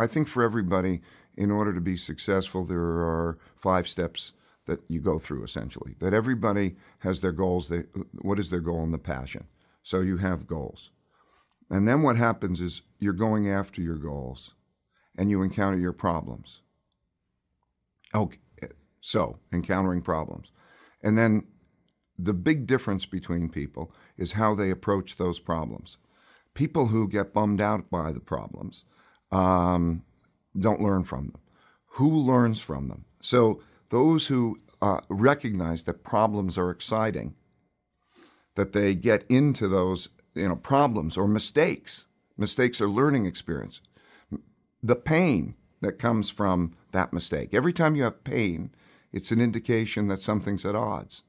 I think for everybody, in order to be successful, there are five steps that you go through essentially. That everybody has their goals. They, what is their goal and the passion? So you have goals. And then what happens is you're going after your goals and you encounter your problems. Okay, so encountering problems. And then the big difference between people is how they approach those problems. People who get bummed out by the problems um, don't learn from them. Who learns from them? So those who uh, recognize that problems are exciting, that they get into those you know problems or mistakes. Mistakes are learning experience. The pain that comes from that mistake. Every time you have pain, it's an indication that something's at odds.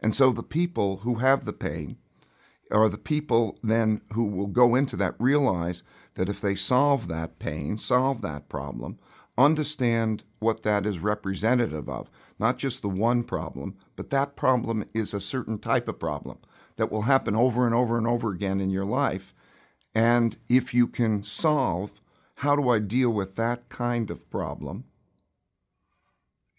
And so the people who have the pain are the people then who will go into that realize that if they solve that pain, solve that problem, understand what that is representative of, not just the one problem, but that problem is a certain type of problem that will happen over and over and over again in your life. And if you can solve how do I deal with that kind of problem?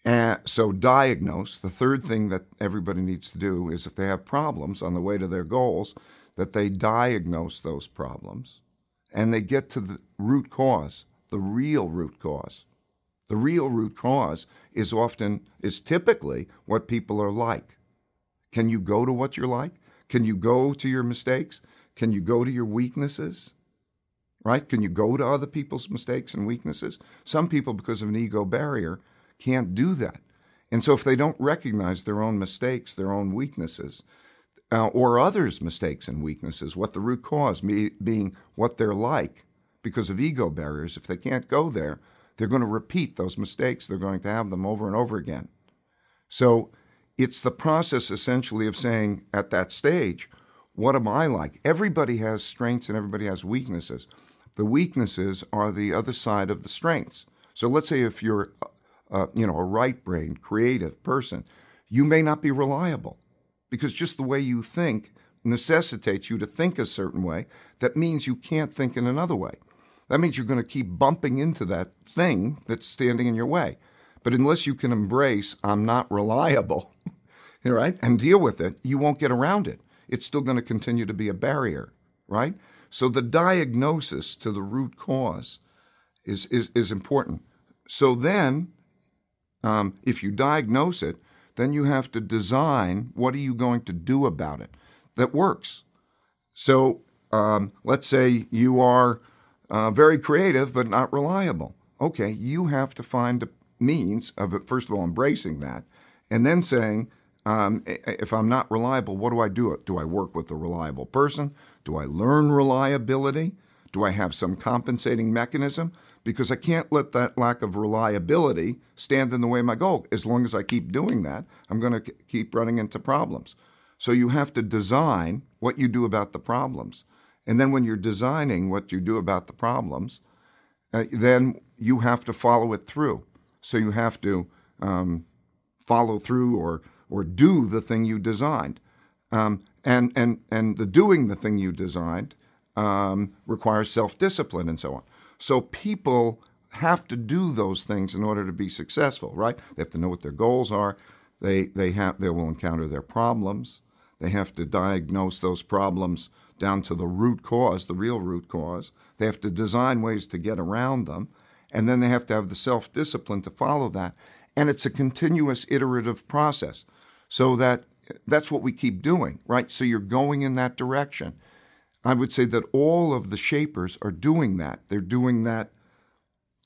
And so, diagnose. The third thing that everybody needs to do is if they have problems on the way to their goals, that they diagnose those problems and they get to the root cause, the real root cause. The real root cause is often, is typically what people are like. Can you go to what you're like? Can you go to your mistakes? Can you go to your weaknesses? Right? Can you go to other people's mistakes and weaknesses? Some people, because of an ego barrier, can't do that. And so, if they don't recognize their own mistakes, their own weaknesses, uh, or others' mistakes and weaknesses, what the root cause be, being what they're like because of ego barriers, if they can't go there, they're going to repeat those mistakes. They're going to have them over and over again. So, it's the process essentially of saying at that stage, what am I like? Everybody has strengths and everybody has weaknesses. The weaknesses are the other side of the strengths. So let's say if you're uh, you know, a right-brained, creative person, you may not be reliable because just the way you think necessitates you to think a certain way. That means you can't think in another way. That means you're going to keep bumping into that thing that's standing in your way. But unless you can embrace, I'm not reliable, right, and deal with it, you won't get around it. It's still going to continue to be a barrier, right? So the diagnosis to the root cause is, is, is important. So then um, if you diagnose it, then you have to design what are you going to do about it that works. So um, let's say you are uh, very creative but not reliable. Okay, you have to find a means of first of all embracing that, and then saying, um, if I'm not reliable, what do I do? Do I work with a reliable person? Do I learn reliability? Do I have some compensating mechanism? Because I can't let that lack of reliability stand in the way of my goal. As long as I keep doing that, I'm going to keep running into problems. So you have to design what you do about the problems. And then when you're designing what you do about the problems, uh, then you have to follow it through. So you have to um, follow through or or do the thing you designed. Um, and and and the doing the thing you designed um, requires self discipline and so on. So people have to do those things in order to be successful, right? They have to know what their goals are. They they have they will encounter their problems. They have to diagnose those problems down to the root cause, the real root cause. They have to design ways to get around them, and then they have to have the self-discipline to follow that. And it's a continuous iterative process. So that that's what we keep doing, right? So you're going in that direction. I would say that all of the shapers are doing that. They're doing that.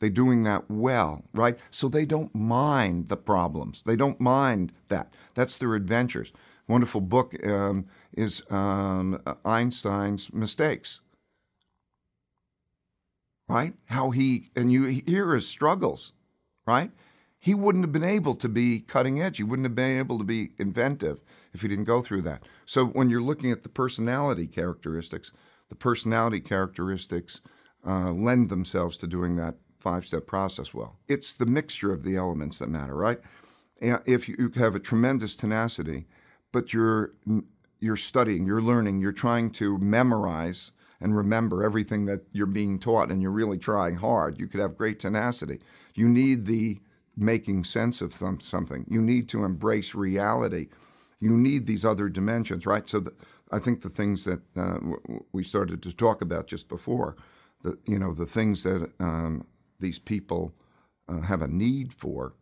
They're doing that well, right? So they don't mind the problems. They don't mind that. That's their adventures. Wonderful book um, is um, Einstein's Mistakes, right? How he and you hear his struggles, right? He wouldn't have been able to be cutting edge. He wouldn't have been able to be inventive if he didn't go through that. So when you're looking at the personality characteristics, the personality characteristics uh, lend themselves to doing that five step process well. It's the mixture of the elements that matter, right? If you have a tremendous tenacity, but you're you're studying, you're learning, you're trying to memorize and remember everything that you're being taught and you're really trying hard. You could have great tenacity. You need the making sense of some, something. You need to embrace reality. You need these other dimensions, right? So the, I think the things that uh, we started to talk about just before, the you know the things that um, these people uh, have a need for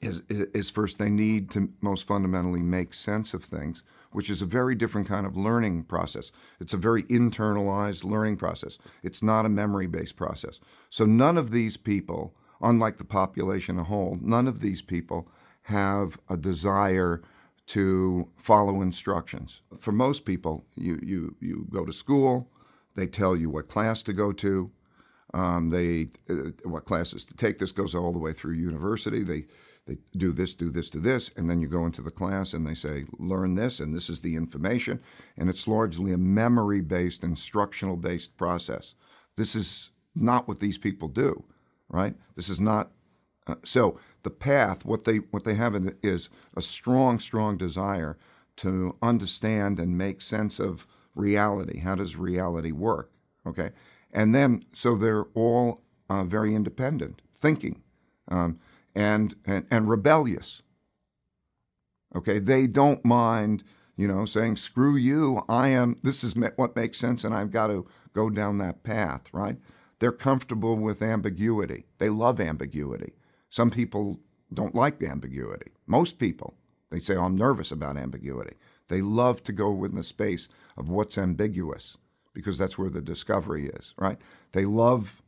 is, is first they need to most fundamentally make sense of things, which is a very different kind of learning process. It's a very internalized learning process. It's not a memory based process. So none of these people, unlike the population a whole, none of these people have a desire to follow instructions. For most people, you, you, you go to school, they tell you what class to go to, um, they uh, what classes to take. This goes all the way through university. They they do this, do this, do this, and then you go into the class and they say, learn this, and this is the information. And it's largely a memory based, instructional based process. This is not what these people do, right? This is not. Uh, so the path, what they what they have is a strong, strong desire to understand and make sense of reality. How does reality work? Okay, and then so they're all uh, very independent, thinking. Um, and, and, and rebellious. Okay, they don't mind, you know, saying, screw you, I am, this is what makes sense, and I've got to go down that path, right? They're comfortable with ambiguity. They love ambiguity. Some people don't like the ambiguity. Most people, they say, oh, I'm nervous about ambiguity. They love to go within the space of what's ambiguous because that's where the discovery is, right? They love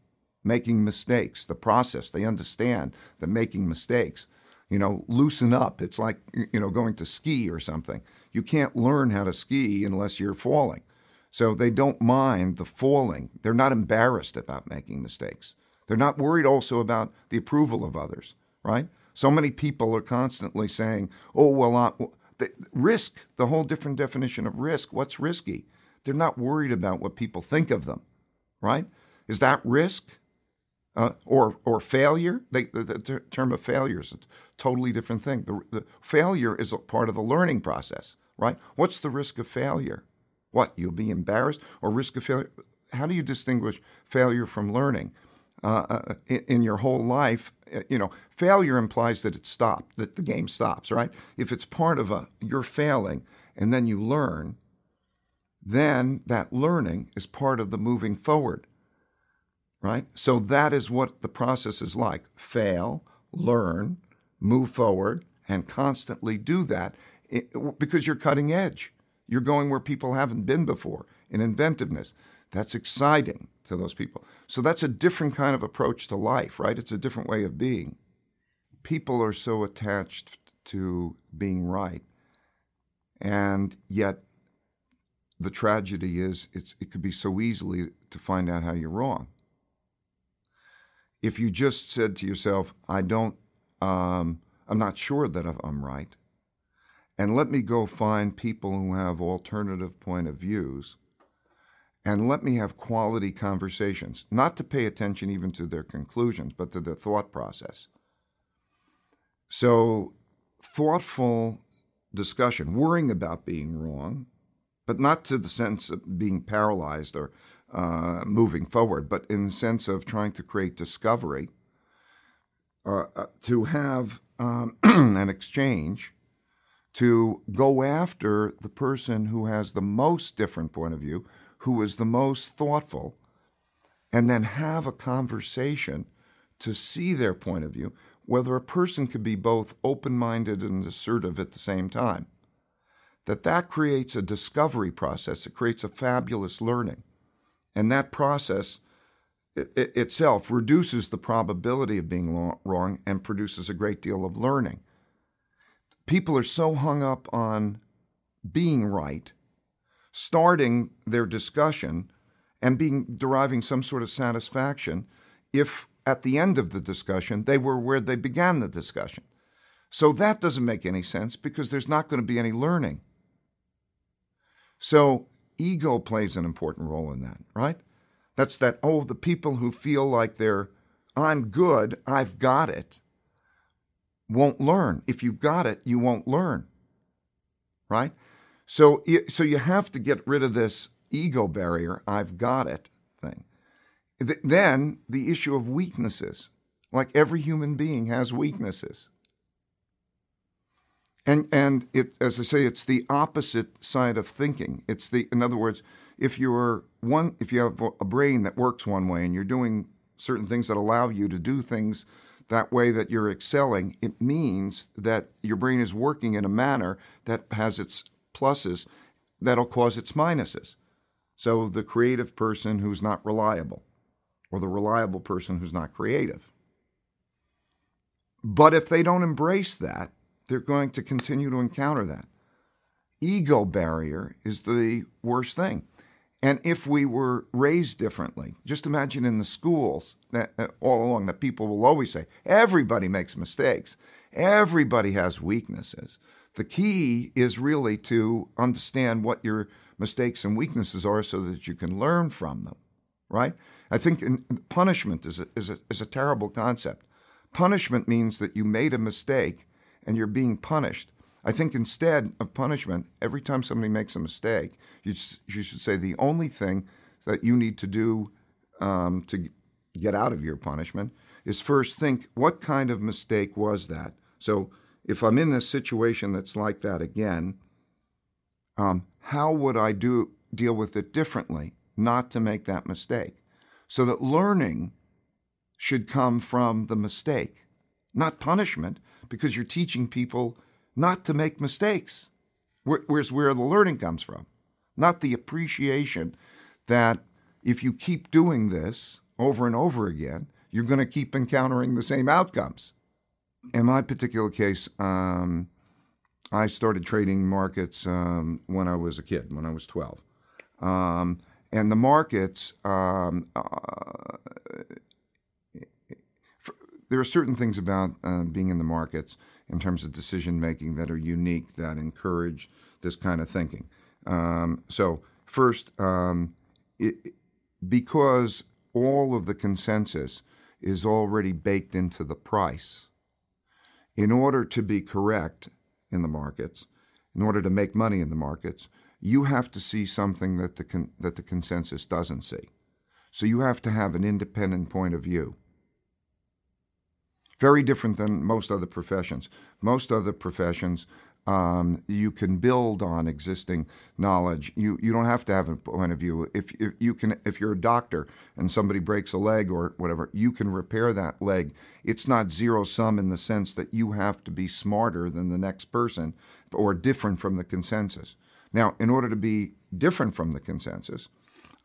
making mistakes, the process. They understand that making mistakes, you know, loosen up. It's like, you know, going to ski or something. You can't learn how to ski unless you're falling. So they don't mind the falling. They're not embarrassed about making mistakes. They're not worried also about the approval of others, right? So many people are constantly saying, oh, well, uh, the, risk, the whole different definition of risk. What's risky? They're not worried about what people think of them, right? Is that risk? uh, or or failure. They, the, the, term of failure is a totally different thing. The, the failure is a part of the learning process, right? What's the risk of failure? What you'll be embarrassed or risk of failure? How do you distinguish failure from learning? Uh, uh in, in, your whole life, uh, you know, failure implies that it stopped, that the game stops, right? If it's part of a you're failing and then you learn, then that learning is part of the moving forward right? So that is what the process is like fail, learn, move forward, and constantly do that because you're cutting edge. You're going where people haven't been before in inventiveness. That's exciting to those people. So that's a different kind of approach to life, right? It's a different way of being. People are so attached to being right. And yet, the tragedy is it could be so easily to find out how you're wrong if you just said to yourself, I don't, um, I'm not sure that I'm right, and let me go find people who have alternative point of views, and let me have quality conversations, not to pay attention even to their conclusions, but to their thought process. So, thoughtful discussion, worrying about being wrong, but not to the sense of being paralyzed or uh, moving forward, but in the sense of trying to create discovery, uh, uh to have um, an exchange, to go after the person who has the most different point of view, who is the most thoughtful, and then have a conversation to see their point of view, whether a person could be both open-minded and assertive at the same time. That that creates a discovery process. It creates a fabulous learning. And that process it, it itself reduces the probability of being wrong and produces a great deal of learning. People are so hung up on being right, starting their discussion and being deriving some sort of satisfaction if at the end of the discussion they were where they began the discussion. So that doesn't make any sense because there's not going to be any learning. So ego plays an important role in that, right? That's that, oh, the people who feel like they're, I'm good, I've got it, won't learn. If you've got it, you won't learn, right? So, so you have to get rid of this ego barrier, I've got it thing. Th- then the issue of weaknesses. Like every human being has weaknesses. And and it as I say, it's the opposite side of thinking. It's the in other words, if you're one if you have a brain that works one way and you're doing certain things that allow you to do things that way that you're excelling, it means that your brain is working in a manner that has its pluses that'll cause its minuses. So the creative person who's not reliable, or the reliable person who's not creative. But if they don't embrace that, they're going to continue to encounter that. Ego barrier is the worst thing. And if we were raised differently, just imagine in the schools that uh, all along that people will always say, everybody makes mistakes. Everybody has weaknesses. The key is really to understand what your mistakes and weaknesses are so that you can learn from them, right? I think in, punishment is a, is, a, is a terrible concept. Punishment means that you made a mistake and you're being punished. I think instead of punishment, every time somebody makes a mistake, you, you should say the only thing that you need to do um, to get out of your punishment is first think what kind of mistake was that? So if I'm in a situation that's like that again, um, how would I do deal with it differently, not to make that mistake? So that learning should come from the mistake, not punishment, because you're teaching people not to make mistakes. Where's where the learning comes from, not the appreciation that if you keep doing this over and over again, you're going to keep encountering the same outcomes. In my particular case, um, I started trading markets um, when I was a kid, when I was 12. Um, and the markets, um, uh, there are certain things about uh, being in the markets in terms of decision making that are unique that encourage this kind of thinking. Um, so, first, um, it, because all of the consensus is already baked into the price, in order to be correct in the markets, in order to make money in the markets, you have to see something that the, con- that the consensus doesn't see. So, you have to have an independent point of view. Very different than most other professions. Most other professions, um, you can build on existing knowledge. You you don't have to have a point of view. If, if you can, if you're a doctor and somebody breaks a leg or whatever, you can repair that leg. It's not zero sum in the sense that you have to be smarter than the next person or different from the consensus. Now, in order to be different from the consensus,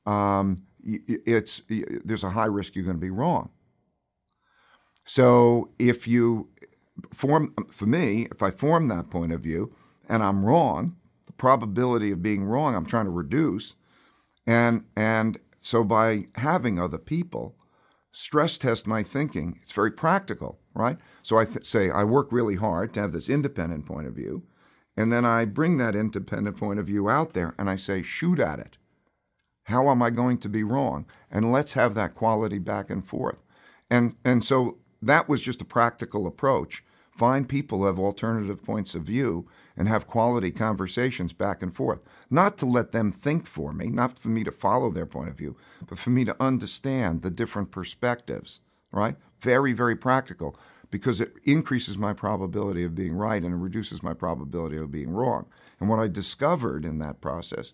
um, it's there's a high risk you're going to be wrong. So if you form, for me, if I form that point of view and I'm wrong, the probability of being wrong I'm trying to reduce, and and so by having other people stress test my thinking, it's very practical, right? So I th- say I work really hard to have this independent point of view, and then I bring that independent point of view out there and I say shoot at it. How am I going to be wrong? And let's have that quality back and forth. And and so that was just a practical approach. Find people who have alternative points of view and have quality conversations back and forth. Not to let them think for me, not for me to follow their point of view, but for me to understand the different perspectives, right? Very, very practical because it increases my probability of being right and it reduces my probability of being wrong. And what I discovered in that process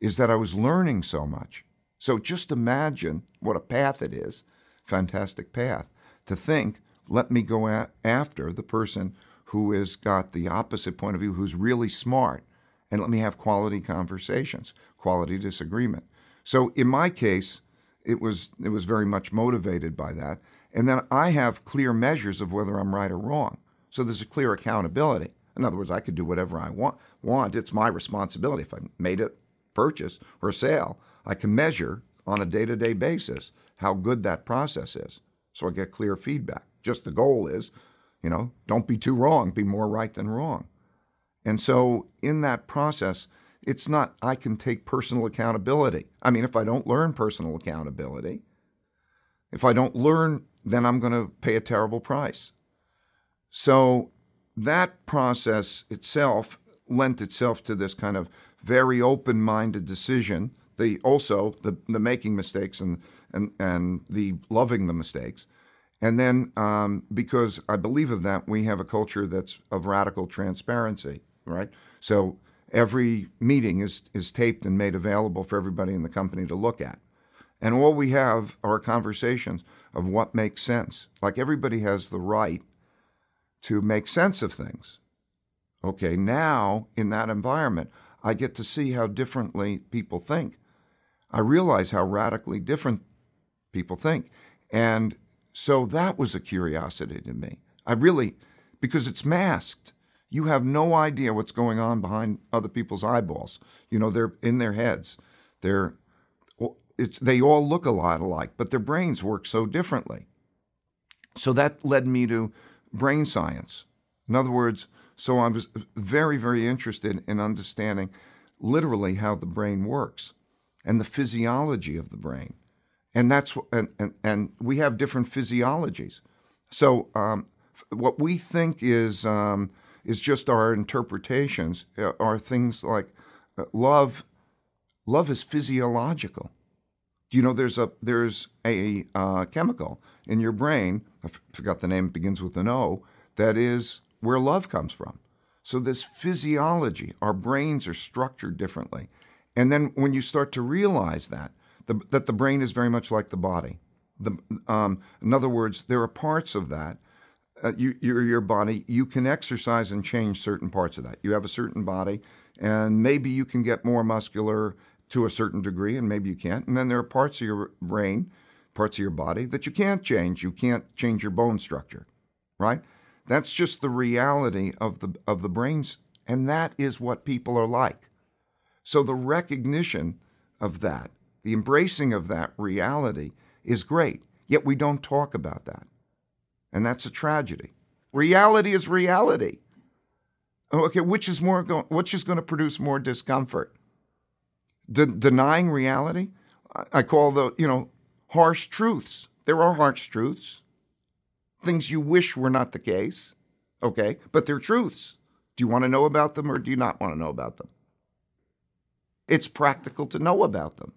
is that I was learning so much. So just imagine what a path it is fantastic path to think, let me go a- after the person who has got the opposite point of view, who's really smart, and let me have quality conversations, quality disagreement. So in my case, it was it was very much motivated by that. And then I have clear measures of whether I'm right or wrong. So there's a clear accountability. In other words, I could do whatever I want. Want it's my responsibility. If I made a purchase or a sale, I can measure on a day-to-day basis how good that process is so I get clear feedback. Just the goal is, you know, don't be too wrong, be more right than wrong. And so in that process, it's not I can take personal accountability. I mean, if I don't learn personal accountability, if I don't learn, then I'm going to pay a terrible price. So that process itself lent itself to this kind of very open minded decision the also the the making mistakes and and and the loving the mistakes, and then um, because I believe of that, we have a culture that's of radical transparency, right? So every meeting is is taped and made available for everybody in the company to look at. And all we have are conversations of what makes sense. Like everybody has the right to make sense of things. Okay, now in that environment, I get to see how differently people think. I realize how radically different people think. And so that was a curiosity to me. I really, because it's masked. You have no idea what's going on behind other people's eyeballs. You know, they're in their heads. They're it's, they all look a lot alike, but their brains work so differently. So that led me to brain science. In other words, so I was very, very interested in understanding literally how the brain works and the physiology of the brain. And that's and, and, and we have different physiologies. So um, what we think is um, is just our interpretations uh, are things like uh, love. Love is physiological. Do you know there's a there's a uh, chemical in your brain? I forgot the name. It begins with an O. That is where love comes from. So this physiology, our brains are structured differently, and then when you start to realize that the, that the brain is very much like the body. The, um, in other words, there are parts of that. Uh, you, your, your body, you can exercise and change certain parts of that. You have a certain body, and maybe you can get more muscular to a certain degree, and maybe you can't. And then there are parts of your brain, parts of your body that you can't change. You can't change your bone structure, right? That's just the reality of the of the brains, and that is what people are like. So the recognition of that, the embracing of that reality is great. Yet we don't talk about that. And that's a tragedy. Reality is reality. Okay, which is more go- which is going to produce more discomfort? de- denying reality. I call the, you know, harsh truths. There are harsh truths, things you wish were not the case, okay, but they're truths. Do you want to know about them or do you not want to know about them? It's practical to know about them,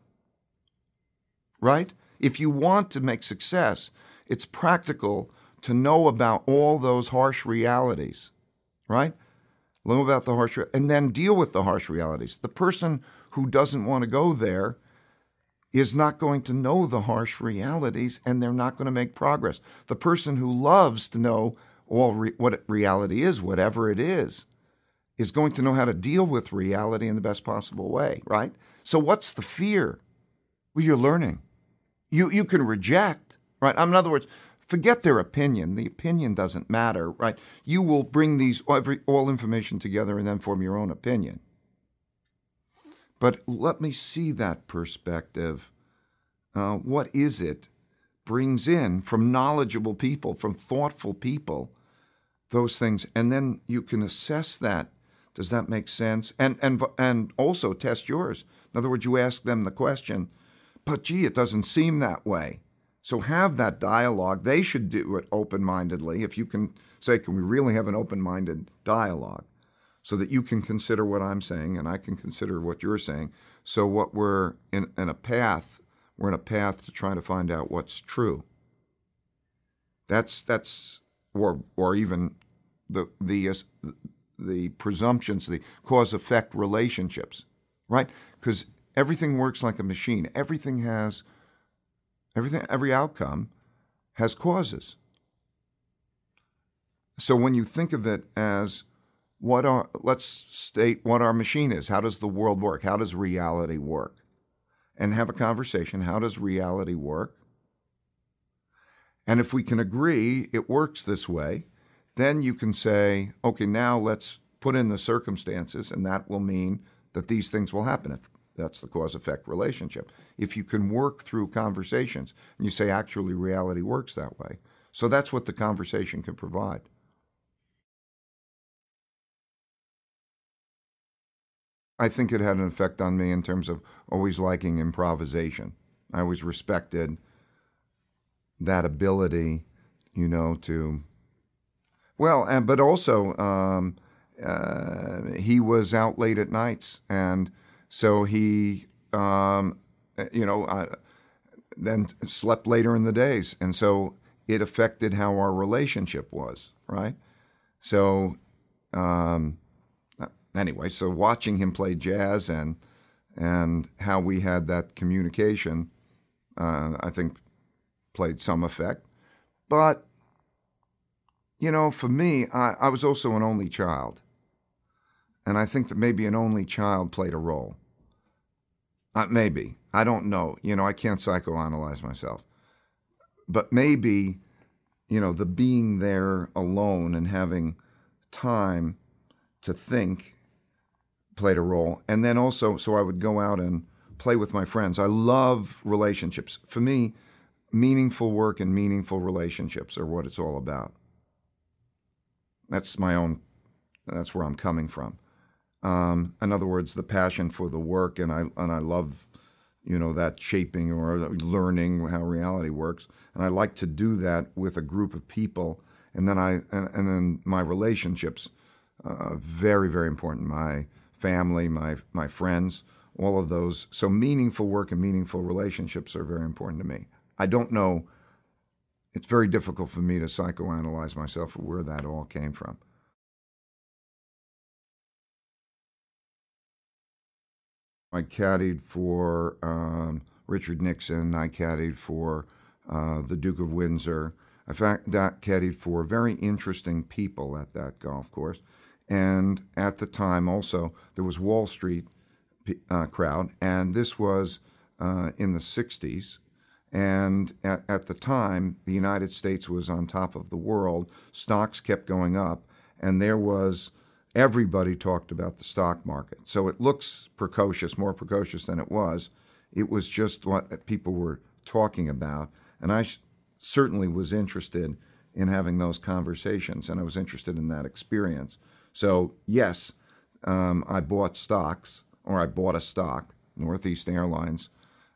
right? If you want to make success, it's practical to know about all those harsh realities, right? Know about the harsh, and then deal with the harsh realities. The person who doesn't want to go there is not going to know the harsh realities and they're not going to make progress. The person who loves to know all re- what reality is, whatever it is, is going to know how to deal with reality in the best possible way, right? So what's the fear? Well, you're learning. You you can reject, right? In other words, forget their opinion. The opinion doesn't matter, right? You will bring these every all information together and then form your own opinion. But let me see that perspective. Uh, what is it brings in from knowledgeable people, from thoughtful people, those things, and then you can assess that. Does that make sense? And and and also test yours. In other words, you ask them the question, but gee, it doesn't seem that way. So have that dialogue. They should do it open-mindedly. If you can say, can we really have an open-minded dialogue? so that you can consider what I'm saying and I can consider what you're saying. So what we're in, in a path, we're in a path to try to find out what's true. That's that's or or even the the uh, the presumptions, the cause effect relationships, right? Because everything works like a machine. Everything has everything every outcome has causes. So when you think of it as what our let's state what our machine is. How does the world work? How does reality work? And have a conversation. How does reality work? And if we can agree it works this way, then you can say, okay, now let's put in the circumstances, and that will mean that these things will happen. If that's the cause effect relationship. If you can work through conversations and you say, actually, reality works that way. So that's what the conversation can provide. I think it had an effect on me in terms of always liking improvisation. I always respected that ability, you know, to well, and but also um, uh, he was out late at nights, and so he um, you know, I, then slept later in the days, and so it affected how our relationship was, right? So, um, anyway, so watching him play jazz and and how we had that communication, uh, I think, played some effect. But you know, for me, I, I was also an only child, and I think that maybe an only child played a role. Uh, maybe I don't know. You know, I can't psychoanalyze myself, but maybe, you know, the being there alone and having time to think played a role. And then also, so I would go out and play with my friends. I love relationships. For me, meaningful work and meaningful relationships are what it's all about. That's my own, that's where I'm coming from. Um, in other words, the passion for the work, and I and I love, you know, that shaping or learning how reality works, and I like to do that with a group of people, and then I and, and then my relationships, uh, very very important. My family, my my friends, all of those. So meaningful work and meaningful relationships are very important to me. I don't know. It's very difficult for me to psychoanalyze myself where that all came from. I caddied for um, Richard Nixon. I caddied for uh, the Duke of Windsor. I fact that caddied for very interesting people at that golf course. And at the time, also, there was Wall Street uh, crowd, and this was uh, in the 60s. And at, at, the time, the United States was on top of the world. Stocks kept going up, and there was everybody talked about the stock market. So it looks precocious, more precocious than it was. It was just what people were talking about. And I certainly was interested in having those conversations, and I was interested in that experience. So, yes, um, I bought stocks, or I bought a stock, Northeast Airlines.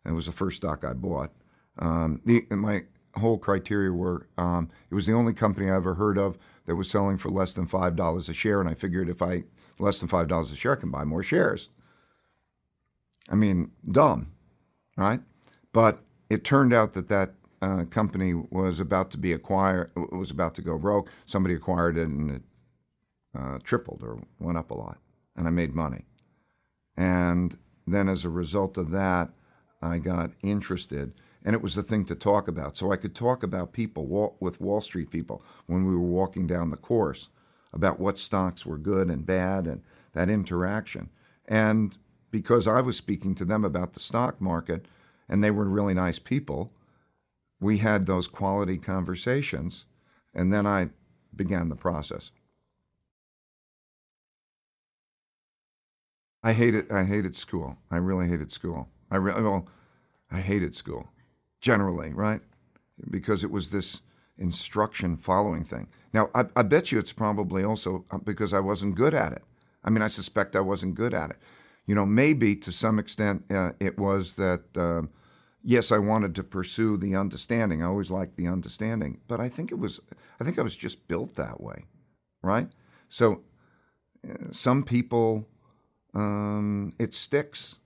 It was the first stock I bought. Um, the, my whole criteria were um, it was the only company I ever heard of that was selling for less than five dollars a share, and I figured if I less than five dollars a share, I can buy more shares. I mean, dumb, right? But it turned out that that uh, company was about to be acquired, was about to go broke. Somebody acquired it, and it uh, tripled or went up a lot, and I made money. And then as a result of that, I got interested, and it was the thing to talk about. So I could talk about people with Wall Street people when we were walking down the course about what stocks were good and bad, and that interaction. And because I was speaking to them about the stock market, and they were really nice people, we had those quality conversations, and then I began the process. I hated I hated school. I really hated school. I really well, I hated school generally, right? Because it was this instruction following thing. Now, I, I, bet you it's probably also uh, because I wasn't good at it. I mean, I suspect I wasn't good at it. You know, maybe to some extent uh, it was that, uh, yes, I wanted to pursue the understanding. I always liked the understanding. But I think it was, I think I was just built that way, right? So uh, some people um, it sticks.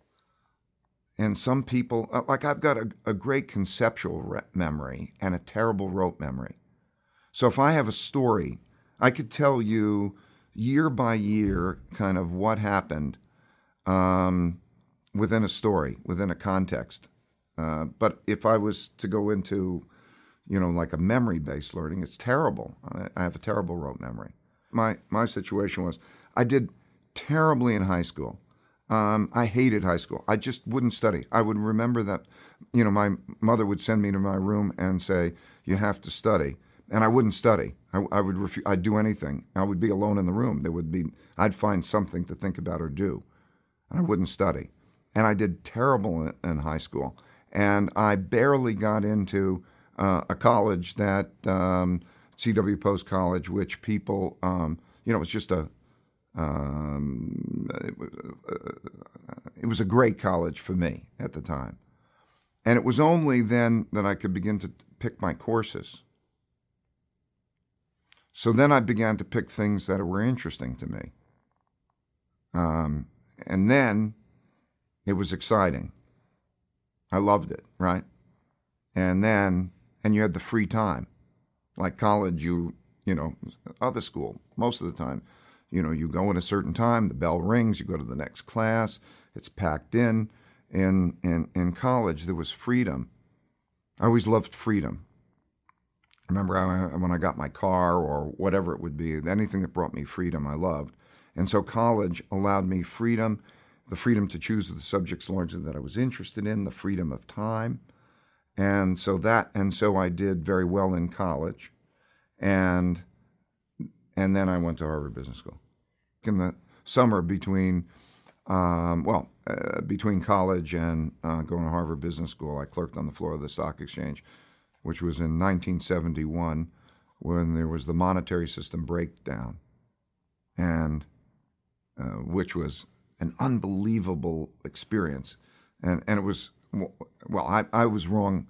And some people, uh, like I've got a, a great conceptual re- memory and a terrible rote memory. So if I have a story, I could tell you year by year kind of what happened um, within a story, within a context. Uh, but if I was to go into, you know, like a memory-based learning, it's terrible. I, I have a terrible rote memory. My my situation was I did terribly in high school. Um, I hated high school. I just wouldn't study. I would remember that, you know, my mother would send me to my room and say, "You have to study," and I wouldn't study. I, I would refu- I'd do anything. I would be alone in the room. There would be I'd find something to think about or do, and I wouldn't study. And I did terrible in, in high school, and I barely got into uh, a college that um, C.W. Post College, which people, um, you know, it was just a um, it, was, uh, it was a great college for me at the time. And it was only then that I could begin to pick my courses. So then I began to pick things that were interesting to me. Um, and then it was exciting. I loved it, right? And then, and you had the free time. Like college, you, you know, other school, most of the time, you know, you go in a certain time, the bell rings, you go to the next class, it's packed in. In, in, in college, there was freedom. I always loved freedom. Remember when I got my car or whatever it would be, anything that brought me freedom, I loved. And so college allowed me freedom, the freedom to choose the subjects largely that I was interested in, the freedom of time. And so that, and so I did very well in college. And, and then I went to Harvard Business School. In the summer between, um, well, uh, between college and uh, going to Harvard Business School, I clerked on the floor of the stock exchange which was in 1971 when there was the monetary system breakdown, and uh, which was an unbelievable experience. And, and it was, well, I, I was wrong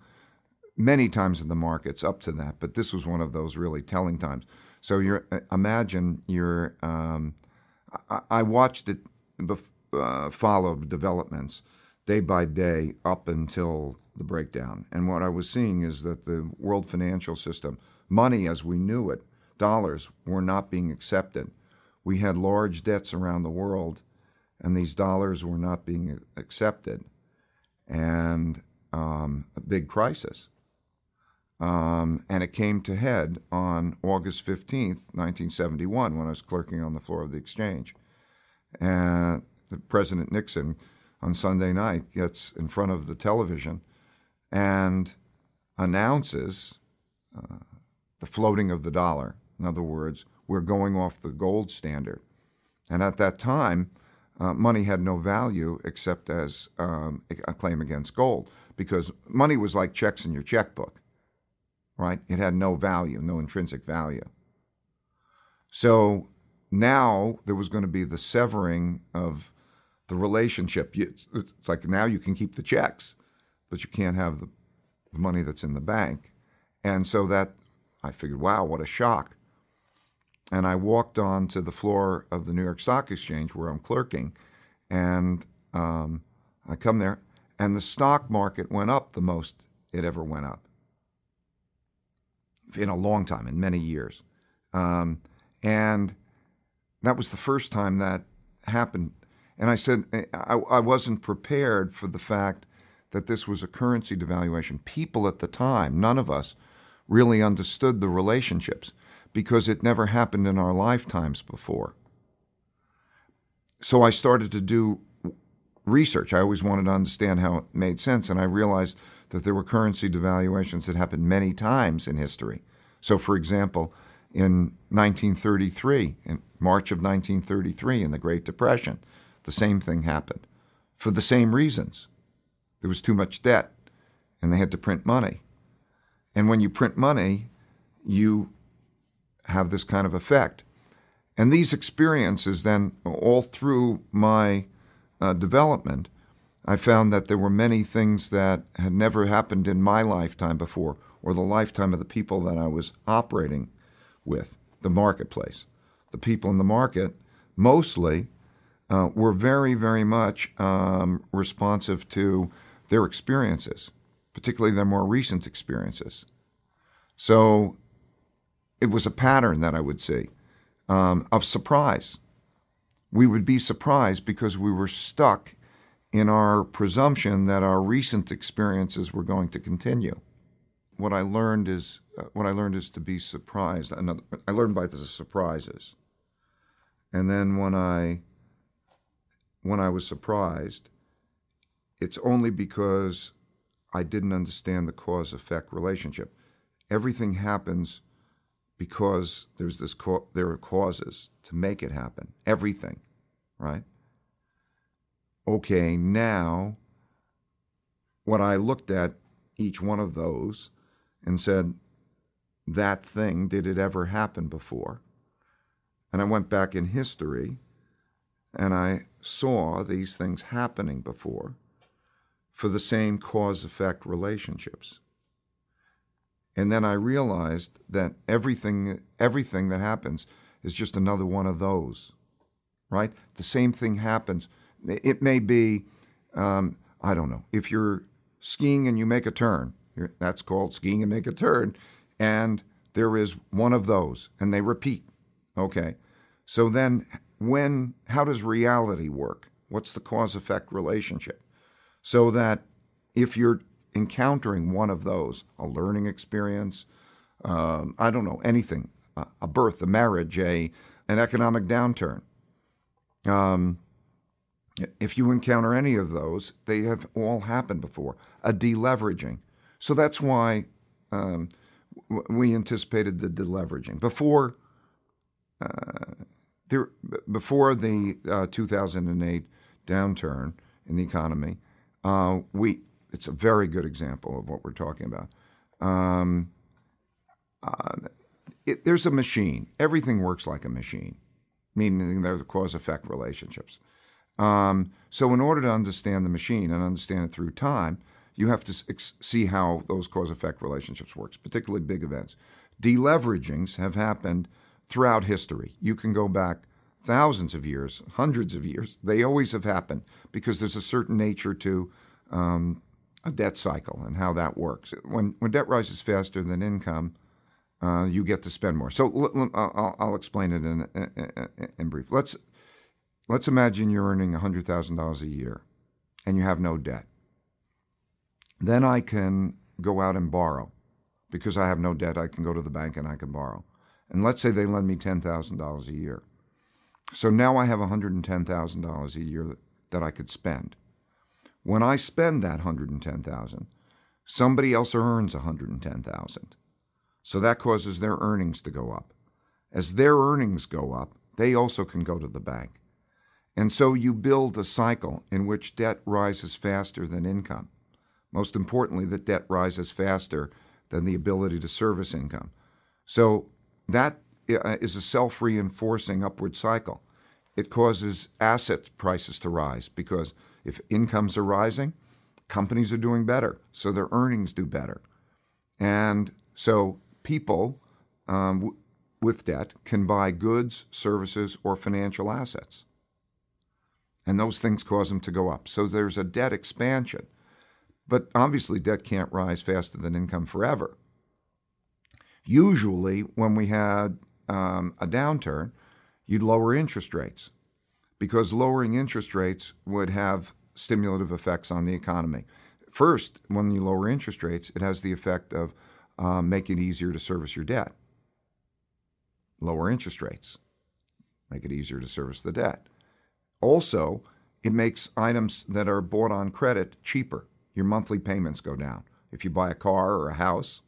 many times in the markets up to that, but this was one of those really telling times. So you uh, imagine you're, um, I, watched it uh, follow developments day by day up until the breakdown. And what I was seeing is that the world financial system, money as we knew it, dollars, were not being accepted. We had large debts around the world, and these dollars were not being accepted. And um, a big crisis. Um, and it came to head on August 15th, 1971, when I was clerking on the floor of the exchange. And President Nixon on Sunday night gets in front of the television and announces uh, the floating of the dollar. In other words, we're going off the gold standard. And at that time, uh, money had no value except as um, a claim against gold because money was like checks in your checkbook, right? It had no value, no intrinsic value. So now there was going to be the severing of the relationship. It's like now you can keep the checks, but you can't have the, money that's in the bank. And so that I figured, wow, what a shock. And I walked on to the floor of the New York Stock Exchange where I'm clerking, and um, I come there, and the stock market went up the most it ever went up in a long time, in many years. Um, and that was the first time that happened and I said, I, I wasn't prepared for the fact that this was a currency devaluation. People at the time, none of us, really understood the relationships because it never happened in our lifetimes before. So I started to do research. I always wanted to understand how it made sense, and I realized that there were currency devaluations that happened many times in history. So, for example, in 1933, in March of 1933, in the Great Depression, the same thing happened for the same reasons. There was too much debt and they had to print money. And when you print money, you have this kind of effect. And these experiences, then, all through my uh, development, I found that there were many things that had never happened in my lifetime before, or the lifetime of the people that I was operating with, the marketplace. The people in the market mostly uh, were very, very much um, responsive to their experiences, particularly their more recent experiences. So it was a pattern that I would see um, of surprise. We would be surprised because we were stuck in our presumption that our recent experiences were going to continue. What I learned is uh, what I learned is to be surprised. Another, I learned by the surprises, and then when I when I was surprised, it's only because I didn't understand the cause effect relationship. Everything happens because there's this co- there are causes to make it happen. Everything, right? Okay, now what I looked at each one of those and said, that thing, did it ever happen before? And I went back in history and I saw these things happening before for the same cause effect relationships. And then I realized that everything, everything that happens is just another one of those, right? The same thing happens. It may be, um, I don't know, if you're skiing and you make a turn. That's called skiing and make a turn. And there is one of those, and they repeat. Okay. So then, when, how does reality work? What's the cause effect relationship? So that if you're encountering one of those, a learning experience, um, I don't know, anything, a birth, a marriage, a, an economic downturn, um, if you encounter any of those, they have all happened before. A deleveraging. So that's why um, we anticipated the deleveraging before. Uh, there, before the uh, 2008 downturn in the economy, uh, we it's a very good example of what we're talking about. Um, uh, it, there's a machine. Everything works like a machine, meaning there's cause effect relationships. Um, so, in order to understand the machine and understand it through time, you have to ex- see how those cause effect relationships works, particularly big events. Deleveragings have happened throughout history. You can go back thousands of years, hundreds of years. They always have happened because there's a certain nature to um, a debt cycle and how that works. When when debt rises faster than income, uh, you get to spend more. So l- l- I'll, I'll, explain it in, in, in brief. Let's let's imagine you're earning hundred thousand dollars a year, and you have no debt. Then I can go out and borrow, because I have no debt. I can go to the bank and I can borrow. And let's say they lend me ten thousand dollars a year. So now I have one hundred and ten thousand dollars a year that, I could spend. When I spend that hundred and ten thousand, somebody else earns one hundred and ten thousand. So that causes their earnings to go up. As their earnings go up, they also can go to the bank. And so you build a cycle in which debt rises faster than income. Most importantly, that debt rises faster than the ability to service income. So that uh, a self reinforcing upward cycle. It causes asset prices to rise because if incomes are rising, companies are doing better, so their earnings do better. And so people um, w- with debt can buy goods, services, or financial assets. And those things cause them to go up. So there's a debt expansion. But obviously, debt can't rise faster than income forever. Usually, when we had um, a downturn, you'd lower interest rates because lowering interest rates would have stimulative effects on the economy. First, when you lower interest rates, it has the effect of um, make it easier to service your debt. Lower interest rates, make it easier to service the debt. Also, it makes items that are bought on credit cheaper. Your monthly payments go down. If you buy a car or a house,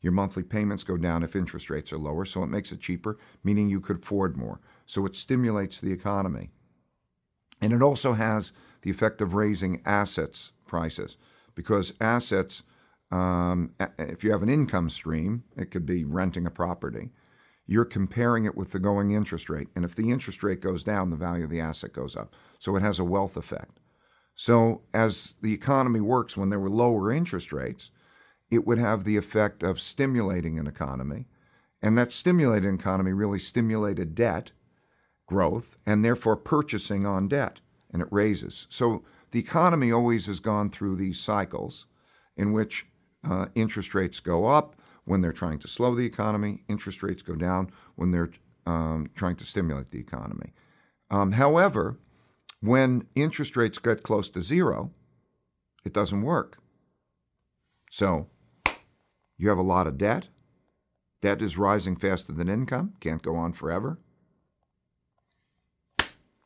your monthly payments go down if interest rates are lower, so it makes it cheaper, meaning you could afford more. So it stimulates the economy. And it also has the effect of raising assets prices because assets um, if you have an income stream, it could be renting a property. You're comparing it with the going interest rate. And if the interest rate goes down, the value of the asset goes up. So it has a wealth effect. So as the economy works when there were lower interest rates, it would have the effect of stimulating an economy. And that stimulated economy really stimulated debt growth and therefore purchasing on debt. And it raises. So the economy always has gone through these cycles in which uh, interest rates go up when they're trying to slow the economy. Interest rates go down when they're um, trying to stimulate the economy. Um, however, when interest rates get close to zero, it doesn't work. So you have a lot of debt. Debt is rising faster than income, can't go on forever.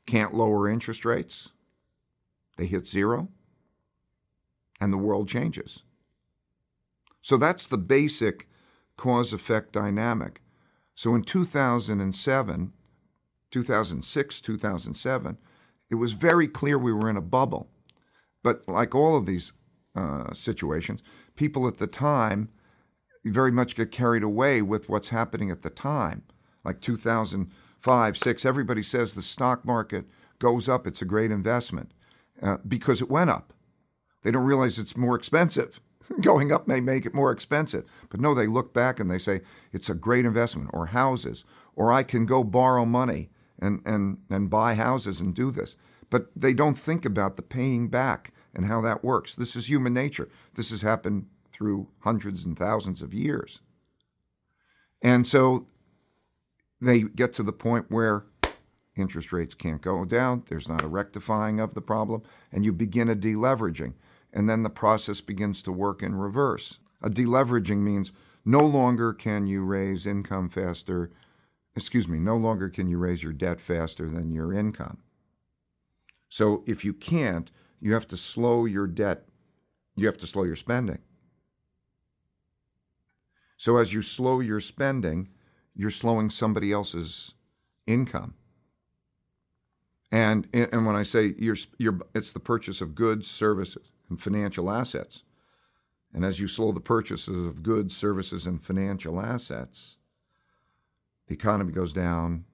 Can't lower interest rates. They hit zero, and the world changes. So that's the basic cause effect dynamic. So in 2007, 2006, 2007, it was very clear we were in a bubble. But like all of these uh, situations, people at the time very much get carried away with what's happening at the time. Like 2005, 6, everybody says the stock market goes up, it's a great investment uh, because it went up. They don't realize it's more expensive. Going up may make it more expensive. But no, they look back and they say it's a great investment, or houses, or I can go borrow money and, and, and buy houses and do this. But they don't think about the paying back and how that works. This is human nature. This has happened through hundreds and thousands of years. And so they get to the point where interest rates can't go down, there's not a rectifying of the problem, and you begin a deleveraging. And then the process begins to work in reverse. A deleveraging means no longer can you raise income faster, excuse me, no longer can you raise your debt faster than your income. So if you can't, you have to slow your debt, you have to slow your spending. So as you slow your spending, you're slowing somebody else's income. And, and when I say you're, you're, it's the purchase of goods, services, and financial assets. And as you slow the purchases of goods, services, and financial assets, the economy goes down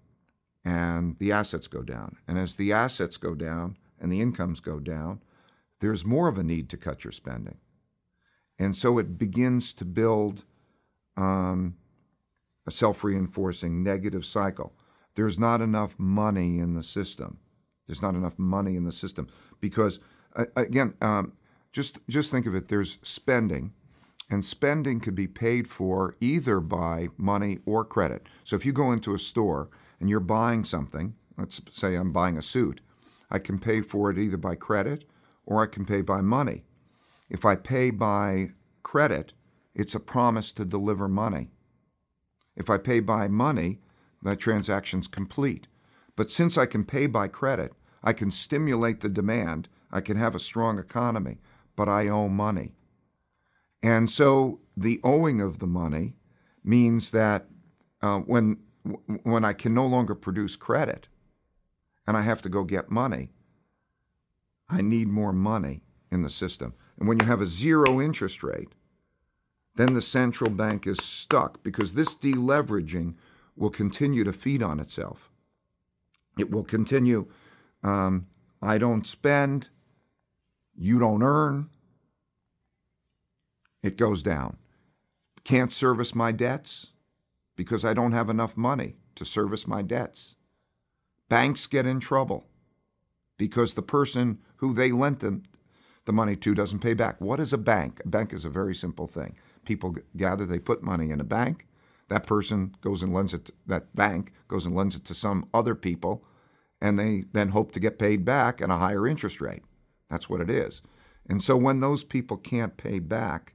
and the assets go down. And as the assets go down and the incomes go down, there's more of a need to cut your spending. And so it begins to build um, a self reinforcing negative cycle. There's not enough money in the system. There's not enough money in the system because, uh, again, um, just just think of it. There's spending, and spending could be paid for either by money or credit. So if you go into a store and you're buying something, let's say I'm buying a suit, I can pay for it either by credit or I can pay by money. If I pay by credit, it's a promise to deliver money. If I pay by money, that transaction's complete. But since I can pay by credit, I can stimulate the demand, I can have a strong economy, but I owe money. And so the owing of the money means that uh, when, when I can no longer produce credit and I have to go get money, I need more money in the system. And when you have a zero interest rate, then the central bank is stuck because this deleveraging will continue to feed on itself. It will continue. Um, I don't spend, you don't earn. It goes down. Can't service my debts because I don't have enough money to service my debts. Banks get in trouble because the person who they lent them the money to doesn't pay back. What is a bank? A bank is a very simple thing people gather, they put money in a bank. That person goes and lends it, to, that bank goes and lends it to some other people, and they then hope to get paid back at a higher interest rate. That's what it is. And so when those people can't pay back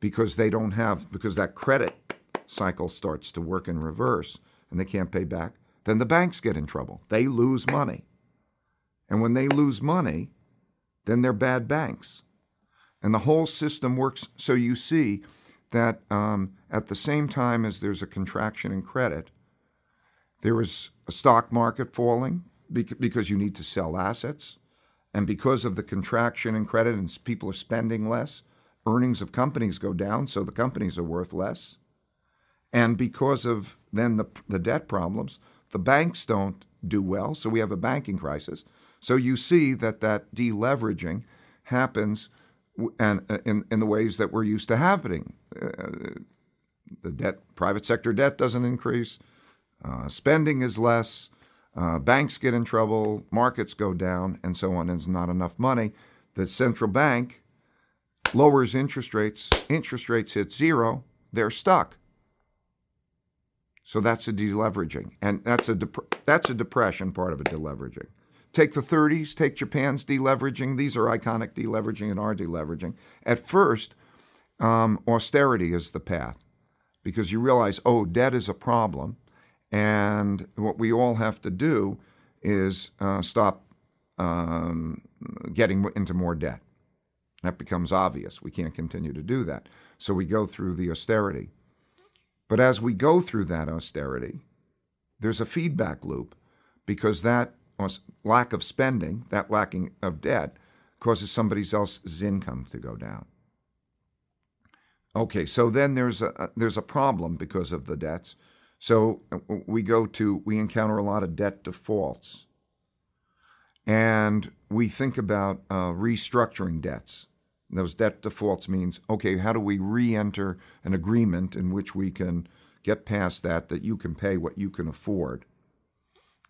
because they don't have, because that credit cycle starts to work in reverse and they can't pay back, then the banks get in trouble. They lose money. And when they lose money, then they're bad banks. And the whole system works so you see that um, at the same time as there's a contraction in credit, there is a stock market falling because you need to sell assets. And because of the contraction in credit and people are spending less, earnings of companies go down, so the companies are worth less. And because of then the, the debt problems, the banks don't do well, so we have a banking crisis. So you see that that deleveraging happens and uh, in, in the ways that we're used to happening. Uh, the debt, private sector debt doesn't increase, uh, spending is less, uh, banks get in trouble, markets go down, and so on. There's not enough money. The central bank lowers interest rates. Interest rates hit zero. They're stuck. So that's a deleveraging, and that's a dep- that's a depression part of a deleveraging. Take the 30s, take Japan's deleveraging. These are iconic deleveraging and our deleveraging. At first, um, austerity is the path because you realize, oh, debt is a problem. And what we all have to do is uh, stop um, getting into more debt. That becomes obvious. We can't continue to do that. So we go through the austerity. But as we go through that austerity, there's a feedback loop because that lack of spending, that lacking of debt, causes somebody else's income to go down. Okay, so then there's a there's a problem because of the debts. So uh, we go to we encounter a lot of debt defaults, and we think about uh, restructuring debts. those debt defaults means okay, how do we re-enter an agreement in which we can get past that that you can pay what you can afford,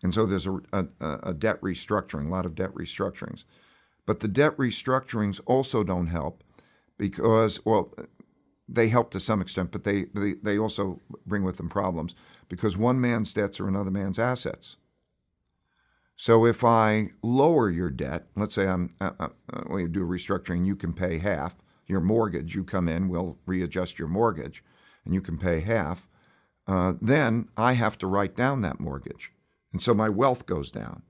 and so there's a, a, a debt restructuring, a lot of debt restructurings. But the debt restructurings also don't help because, well, they help to some extent, but they, they, they also bring with them problems because one man's debts are another man's assets. So if I lower your debt, let's say I'm uh, uh, when you do a restructuring, you can pay half your mortgage. You come in, we'll readjust your mortgage, and you can pay half. Uh, then I have to write down that mortgage, and so my wealth goes down.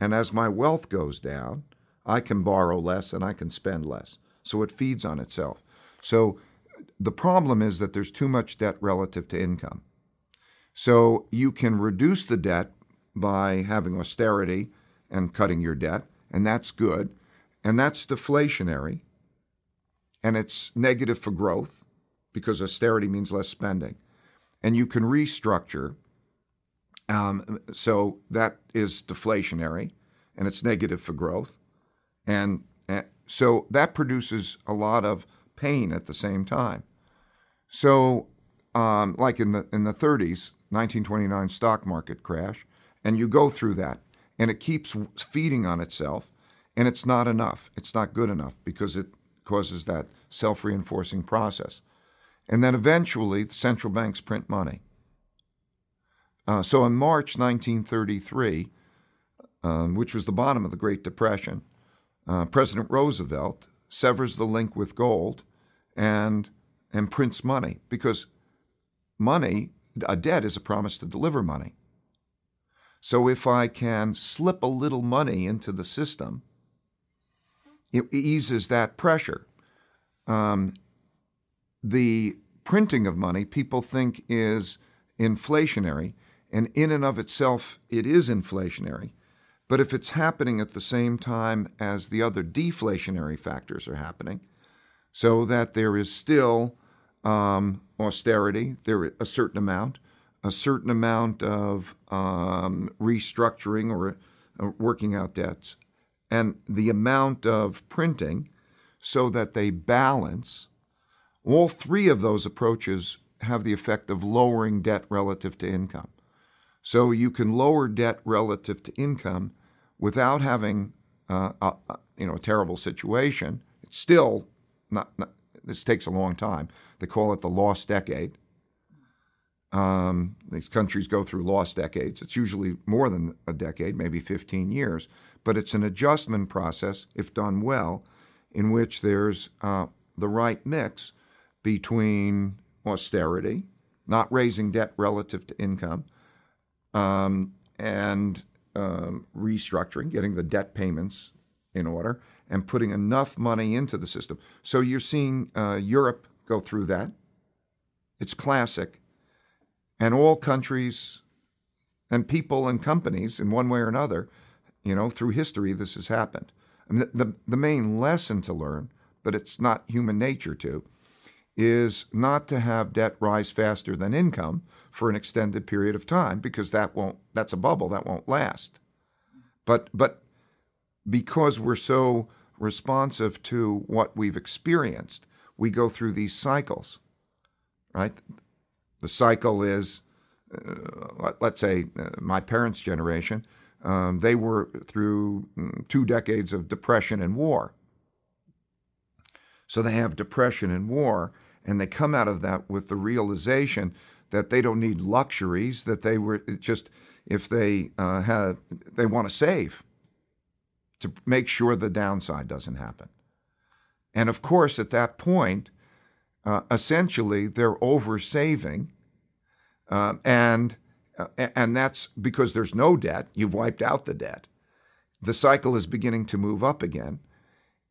And as my wealth goes down, I can borrow less and I can spend less. So it feeds on itself. So the problem is that there's too much debt relative to income. So you can reduce the debt by having austerity and cutting your debt, and that's good. And that's deflationary. And it's negative for growth because austerity means less spending. And you can restructure. Um, so that is deflationary and it's negative for growth. And, and so that produces a lot of pain at the same time. So, um, like in the in the 30s, 1929 stock market crash, and you go through that, and it keeps feeding on itself, and it's not enough. It's not good enough because it causes that self-reinforcing process, and then eventually the central banks print money. Uh, so in March 1933, um, which was the bottom of the Great Depression, uh, President Roosevelt severs the link with gold and and prints money because money, a debt is a promise to deliver money. So if I can slip a little money into the system, it eases that pressure. Um, the printing of money people think is inflationary, and in and of itself, it is inflationary. But if it's happening at the same time as the other deflationary factors are happening, so that there is still um, austerity, there a certain amount, a certain amount of um, restructuring or uh, working out debts, and the amount of printing, so that they balance. All three of those approaches have the effect of lowering debt relative to income. So you can lower debt relative to income without having uh, a, you know a terrible situation. It's still not, not, This takes a long time. They call it the lost decade. Um, these countries go through lost decades. It's usually more than a decade, maybe 15 years, but it's an adjustment process, if done well, in which there's uh, the right mix between austerity, not raising debt relative to income, um, and um, restructuring, getting the debt payments in order, and putting enough money into the system. So you're seeing uh, Europe go through that. It's classic. And all countries and people and companies, in one way or another, you know, through history, this has happened. I mean, the, the, the main lesson to learn, but it's not human nature to, is not to have debt rise faster than income for an extended period of time because that won't that's a bubble that won't last but but because we're so responsive to what we've experienced we go through these cycles right the cycle is uh, let's say uh, my parents generation um, they were through mm, two decades of depression and war so they have depression and war and they come out of that with the realization that they don't need luxuries, that they were just, if they uh, have, they want to save to make sure the downside doesn't happen. And of course, at that point, uh, essentially they're over saving, uh, and uh, and that's because there's no debt. You've wiped out the debt. The cycle is beginning to move up again.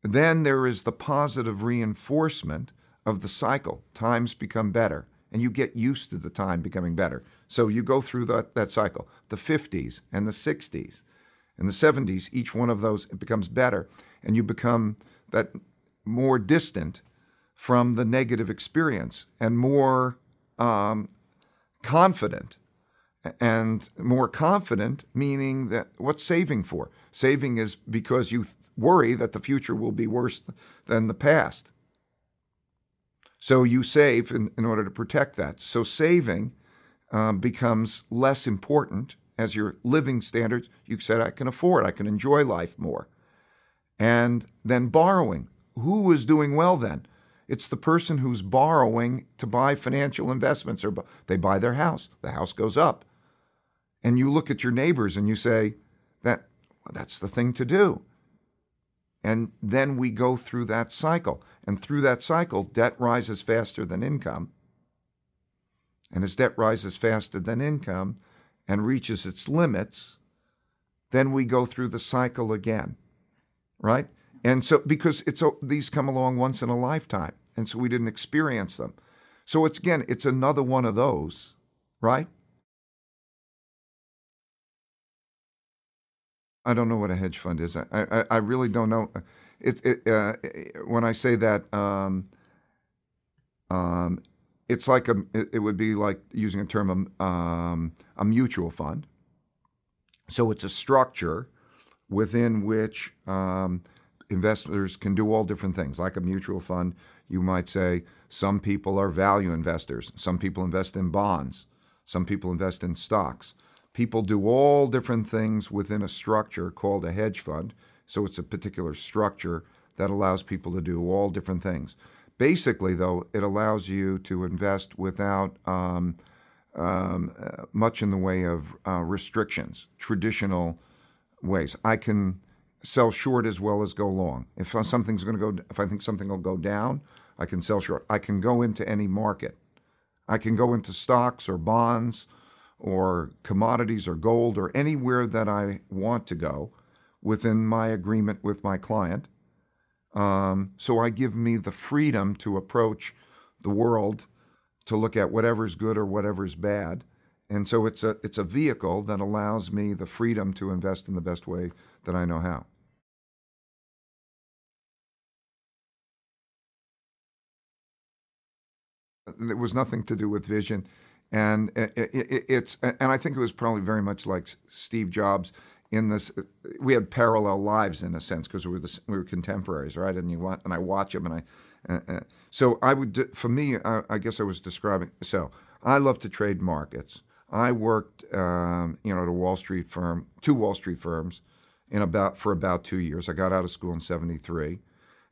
Then there is the positive reinforcement of the cycle. Times become better, and you get used to the time becoming better. So you go through that, that cycle. The 50s and the 60s and the 70s, each one of those becomes better, and you become that more distant from the negative experience and more um, confident. And more confident, meaning that what's saving for? Saving is because you th- worry that the future will be worse than the past. So you save in, in order to protect that. So saving um, becomes less important as your living standards. You said, I can afford, I can enjoy life more. and then borrowing. Who is doing well then? It's the person who's borrowing to buy financial investments or they buy their house. The house goes up. And you look at your neighbors and you say, that that's the thing to do. And then we go through that cycle. And through that cycle, debt rises faster than income. And as debt rises faster than income and reaches its limits, then we go through the cycle again, right? And so, because it's these come along once in a lifetime, and so we didn't experience them. So it's again, it's another one of those, right? I don't know what a hedge fund is. I, I, I really don't know. It, it uh, when I say that, um, um, it's like a. It, would be like using a term um, a mutual fund. So it's a structure within which um, investors can do all different things. Like a mutual fund, you might say some people are value investors, some people invest in bonds, some people invest in stocks. People do all different things within a structure called a hedge fund. So it's a particular structure that allows people to do all different things. Basically, though, it allows you to invest without um, um, uh, much in the way of uh, restrictions, traditional ways. I can sell short as well as go long. If something's going to go, if I think something will go down, I can sell short. I can go into any market. I can go into stocks or bonds or commodities or gold or anywhere that I want to go within my agreement with my client. Um, so I give me the freedom to approach the world to look at whatever's good or whatever's bad. And so it's a it's a vehicle that allows me the freedom to invest in the best way that I know how. It was nothing to do with vision, and it, it, it's and I think it was probably very much like Steve Jobs in this. We had parallel lives in a sense because we were the, we were contemporaries, right? And you want and I watch him, and I. Uh, uh, so I would for me, I, I, guess I was describing. So I love to trade markets. I worked, um, you know, at a Wall Street firm, two Wall Street firms, in about for about two years. I got out of school in '73,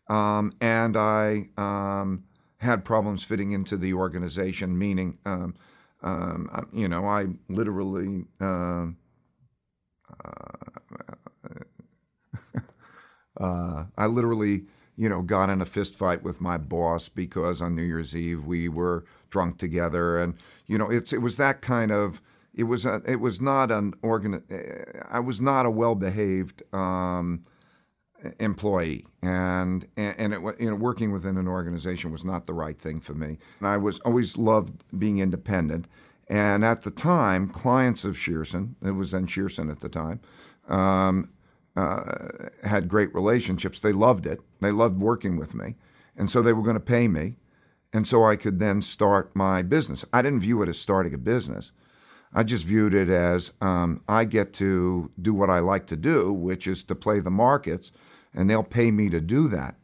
um, and I. Um, had problems fitting into the organization, meaning, um, um, uh, you know, I literally. Uh, uh, I literally, you know, got in a fist fight with my boss because on New Year's Eve we were drunk together, and you know, it's it was that kind of. It was a, it was not an organ. I was not a well behaved um, employee, and and it you know working within an organization was not the right thing for me. And I was always loved being independent. And at the time, clients of Shearson, it was then Shearson at the time, um, uh, had great relationships. They loved it. They loved working with me, and so they were going to pay me, and so I could then start my business. I didn't view it as starting a business. I just viewed it as um, I get to do what I like to do, which is to play the markets and they'll pay me to do that.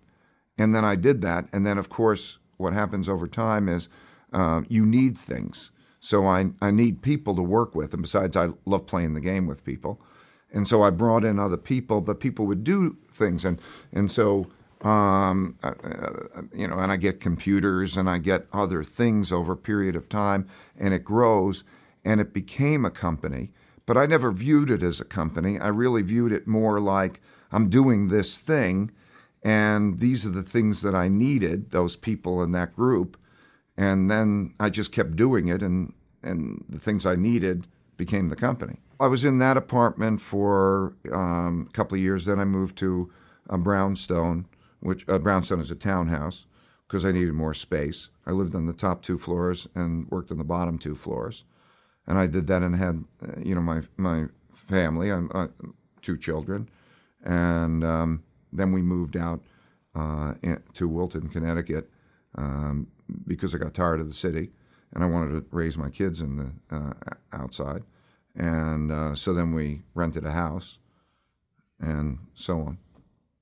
And then I did that. And then, of course, what happens over time is uh, you need things. So I, I need people to work with. And besides, I love playing the game with people. And so I brought in other people, but people would do things. And, and so, um, uh, uh, you know, and I get computers and I get other things over a period of time, and it grows and it became a company. But I never viewed it as a company. I really viewed it more like I'm doing this thing, and these are the things that I needed, those people in that group. And then I just kept doing it, and, and the things I needed became the company. I was in that apartment for um, a couple of years. Then I moved to a Brownstone, which uh, Brownstone is a townhouse, because I needed more space. I lived on the top two floors and worked on the bottom two floors, and I did that and had, uh, you know, my my family, I, uh, two children, and um, then we moved out uh, to Wilton, Connecticut, um, because I got tired of the city and I wanted to raise my kids in the uh, outside. And uh, so then we rented a house, and so on.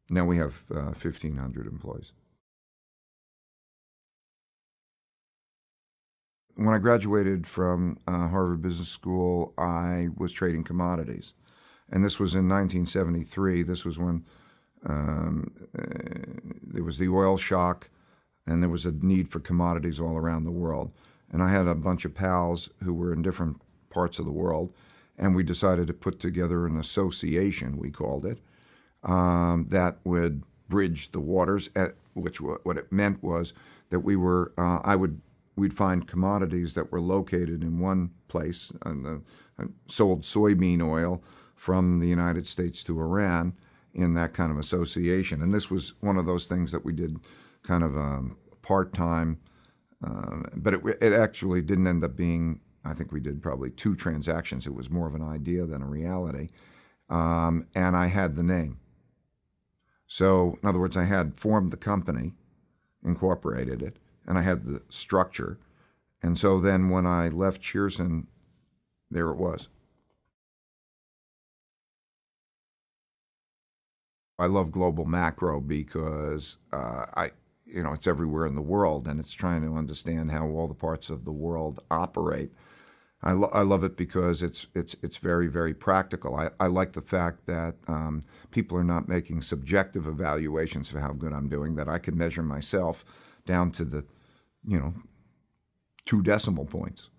Now we have uh, 1,500 employees. When I graduated from uh, Harvard Business School, I was trading commodities and this was in 1973. This was when Um, uh, there was the oil shock, and there was a need for commodities all around the world. And I had a bunch of pals who were in different parts of the world, and we decided to put together an association, we called it, um, that would bridge the waters. At, which what it meant was that we were, uh, I would, we'd find commodities that were located in one place, and the, sold soybean oil from the United States to Iran in that kind of association. And this was one of those things that we did kind of um, part time, uh, but it, it actually didn't end up being. I think we did probably two transactions. It was more of an idea than a reality. Um, and I had the name. So, in other words, I had formed the company, incorporated it, and I had the structure. And so then when I left Shearson, there it was. I love global macro because uh, I, you know, it's everywhere in the world, and it's trying to understand how all the parts of the world operate. I, lo- I love it because it's it's it's very very practical. I, I like the fact that um, people are not making subjective evaluations of how good I'm doing. That I can measure myself down to the, you know, two decimal points,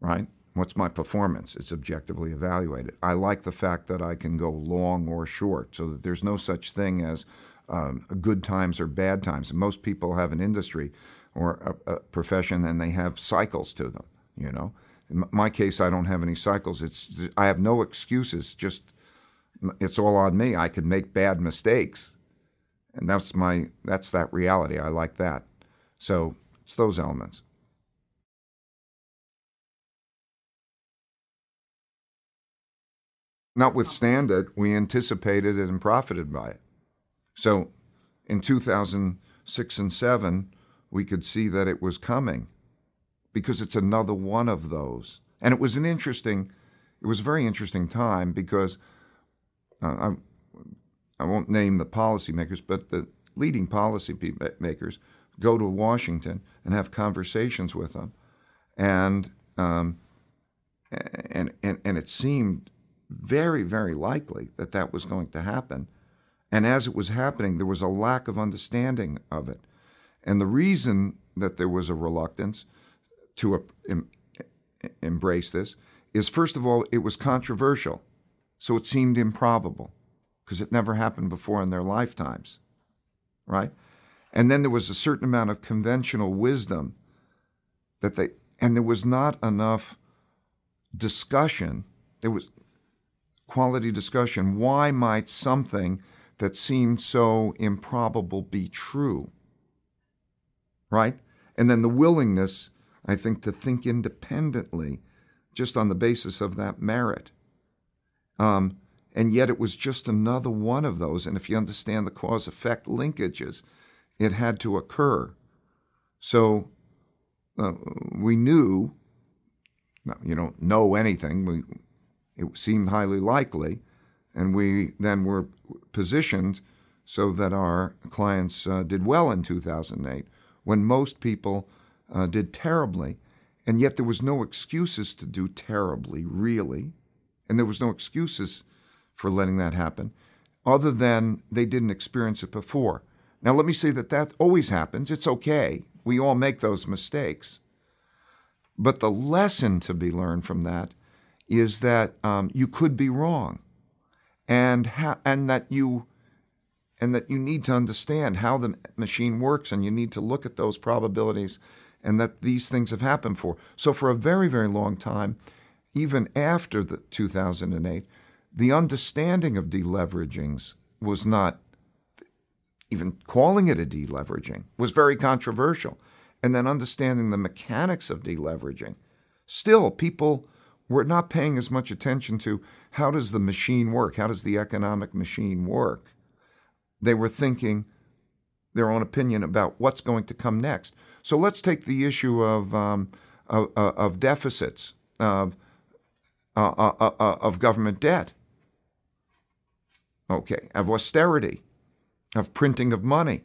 right? What's my performance? It's objectively evaluated. I like the fact that I can go long or short, so that there's no such thing as um, good times or bad times. most people have an industry or a, a, profession, and they have cycles to them. You know, in my case, I don't have any cycles. It's I have no excuses. Just it's all on me. I can make bad mistakes, and that's my that's that reality. I like that. So it's those elements. Notwithstand it, we anticipated it and profited by it. So in 2006 and 7, we could see that it was coming because it's another one of those. And it was an interesting, it was a very interesting time because uh, I, I won't name the policymakers, but the leading policy makers go to Washington and have conversations with them. And, um, and, and, and it seemed very, very likely that that was going to happen. And as it was happening, there was a lack of understanding of it. And the reason that there was a reluctance to em- embrace this is, first of all, it was controversial. So it seemed improbable because it never happened before in their lifetimes, right? And then there was a certain amount of conventional wisdom that they, and there was not enough discussion. There was quality discussion. Why might something that seemed so improbable be true? Right? And then the willingness, I think, to think independently just on the basis of that merit. Um, and yet it was just another one of those. And if you understand the cause effect linkages, it had to occur. So uh, we knew, no, you don't know anything, we, it seemed highly likely, and we then were positioned so that our clients uh, did well in 2008 when most people uh, did terribly. And yet there was no excuses to do terribly, really. And there was no excuses for letting that happen other than they didn't experience it before. Now, let me say that that always happens. It's okay. We all make those mistakes. But the lesson to be learned from that is that um, you could be wrong, and ha- and that you and that you need to understand how the machine works, and you need to look at those probabilities, and that these things have happened for. So for a very very long time, even after the 2008, the understanding of deleveragings was not even calling it a deleveraging was very controversial. And then understanding the mechanics of deleveraging. Still, people we're not paying as much attention to how does the machine work? How does the economic machine work? They were thinking their own opinion about what's going to come next. So let's take the issue of, um, of, of, deficits, of, uh, uh, uh, uh, of government debt, okay, of austerity, of printing of money.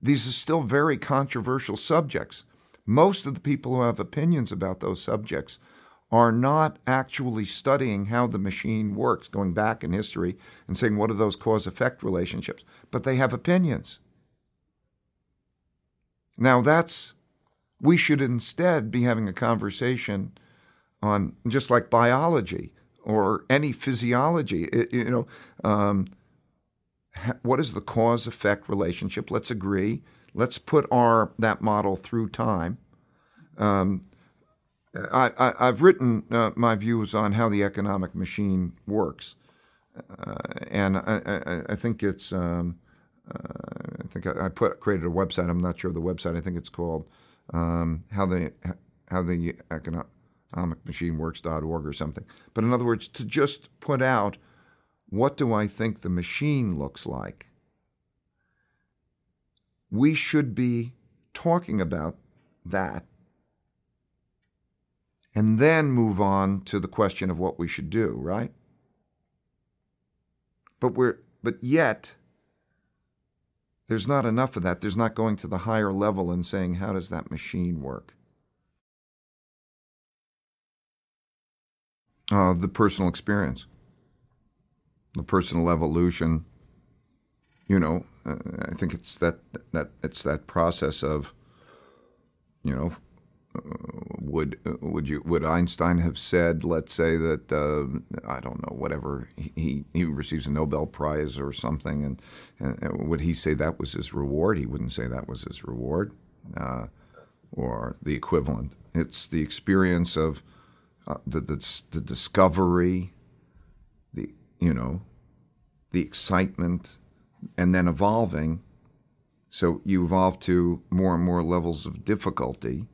These are still very controversial subjects. Most of the people who have opinions about those subjects are not actually studying how the machine works, going back in history and saying what are those cause effect relationships, but they have opinions. Now, that's, we should instead be having a conversation on just like biology or any physiology. You know, um, what is the cause effect relationship? Let's agree. Let's put our that model through time. Um, I, have written uh, my views on how the economic machine works, uh, and I, I, I, think it's. Um, uh, I think I, put created a website. I'm not sure of the website. I think it's called um, how the how the economic machine works.org or something. But in other words, to just put out what do I think the machine looks like, we should be talking about that and then move on to the question of what we should do, right? But we're but yet there's not enough of that. There's not going to the higher level and saying how does that machine work? Uh, the personal experience, the personal evolution. You know, uh, I think it's that that it's that process of, you know, would would you would Einstein have said, let's say that uh, I don't know whatever he he receives a Nobel Prize or something, and, and, would he say that was his reward? He wouldn't say that was his reward, uh, or the equivalent. It's the experience of uh, the, the the discovery, the you know, the excitement, and then evolving. So you evolve to more and more levels of difficulty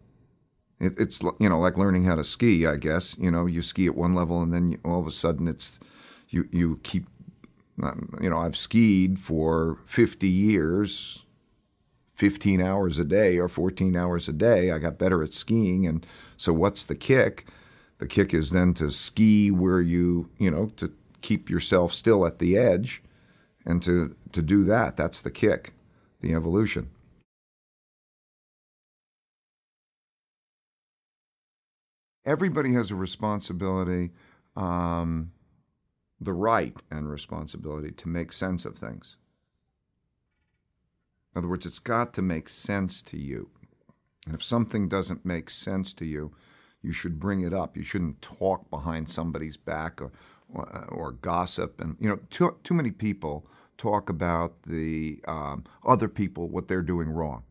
it, it's you know like learning how to ski, I guess. You know, you ski at one level, and then you, all of a sudden it's you you keep. You know, I've skied for 50 years, 15 hours a day or 14 hours a day. I got better at skiing, and so what's the kick? The kick is then to ski where you you know to keep yourself still at the edge, and to to do that. That's the kick, the evolution. Everybody has a responsibility, um, the right and responsibility to make sense of things. In other words, it's got to make sense to you. And if something doesn't make sense to you, you should bring it up. You shouldn't talk behind somebody's back or, or, or gossip. And you know, too, too many people talk about the um, other people what they're doing wrong,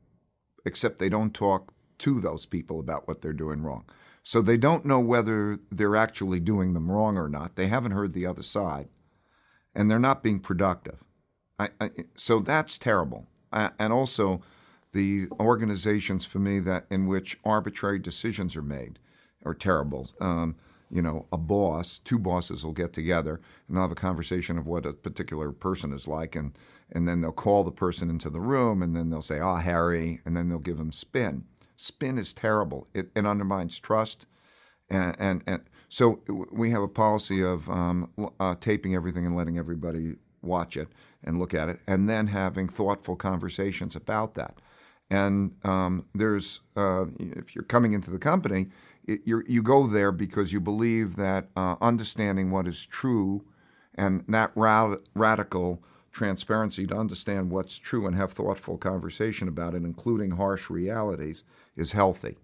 except they don't talk to those people about what they're doing wrong. So they don't know whether they're actually doing them wrong or not. They haven't heard the other side, and they're not being productive. I, I, so that's terrible. I, and also, the organizations for me that in which arbitrary decisions are made are terrible. Um, you know, a boss, two bosses will get together and they'll have a conversation of what a particular person is like, and and then they'll call the person into the room, and then they'll say, "Ah, oh, Harry," and then they'll give him spin spin is terrible. It, it undermines trust, and, and, and so we have a policy of um, uh, taping everything and letting everybody watch it and look at it, and then having thoughtful conversations about that. And um, there's uh, if you're coming into the company, it, you go there because you believe that uh, understanding what is true and that ra- radical transparency to understand what's true and have thoughtful conversation about it, including harsh realities, is healthy.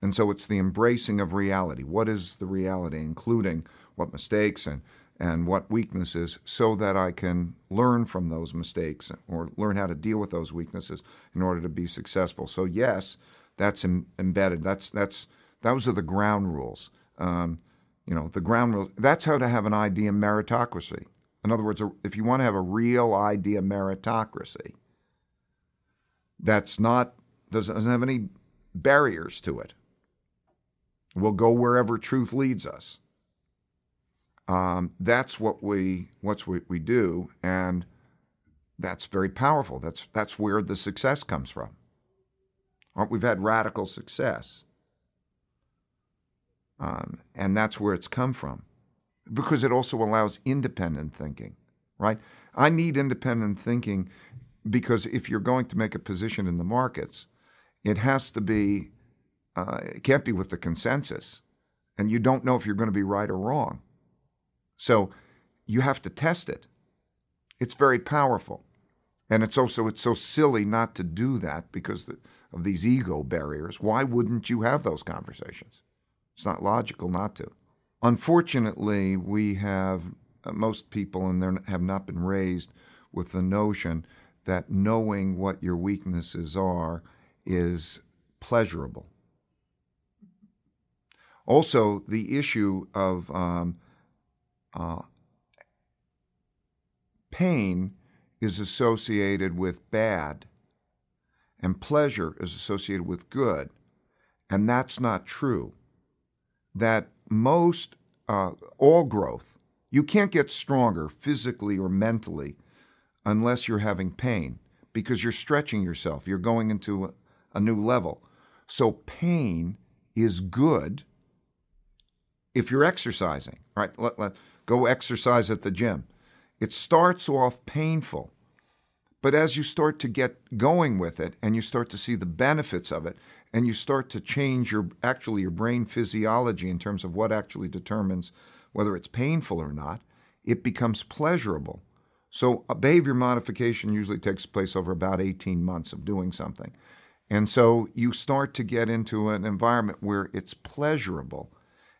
And so it's the embracing of reality. What is the reality, including what mistakes and, and what weaknesses, so that I can learn from those mistakes or learn how to deal with those weaknesses in order to be successful. So yes, that's embedded. That's that's those are the ground rules. Um, you know, the ground rules. That's how to have an idea meritocracy. In other words, if you want to have a real idea meritocracy, that's not doesn't have any barriers to it. We'll go wherever truth leads us. Um, that's what we what's what we do, and that's very powerful. That's that's where the success comes from. We've had radical success, um, and that's where it's come from, because it also allows independent thinking. Right? I need independent thinking because if you're going to make a position in the markets, it has to be, uh, it can't be with the consensus. and you don't know if you're going to be right or wrong. So you have to test it. It's very powerful. And it's also it's so silly not to do that because of these ego barriers. Why wouldn't you have those conversations? It's not logical not to. Unfortunately, we have uh, most people and they have not been raised with the notion that knowing what your weaknesses are is pleasurable. Also, the issue of um, uh, pain is associated with bad, and pleasure is associated with good. And that's not true. That most, uh, all growth, you can't get stronger physically or mentally unless you're having pain because you're stretching yourself. You're going into a, new level. So pain is good if you're exercising, right? Let, let, go exercise at the gym. It starts off painful, but as you start to get going with it and you start to see the benefits of it and you start to change your actually your brain physiology in terms of what actually determines whether it's painful or not, it becomes pleasurable. So a behavior modification usually takes place over about 18 months of doing something. And so you start to get into an environment where it's pleasurable.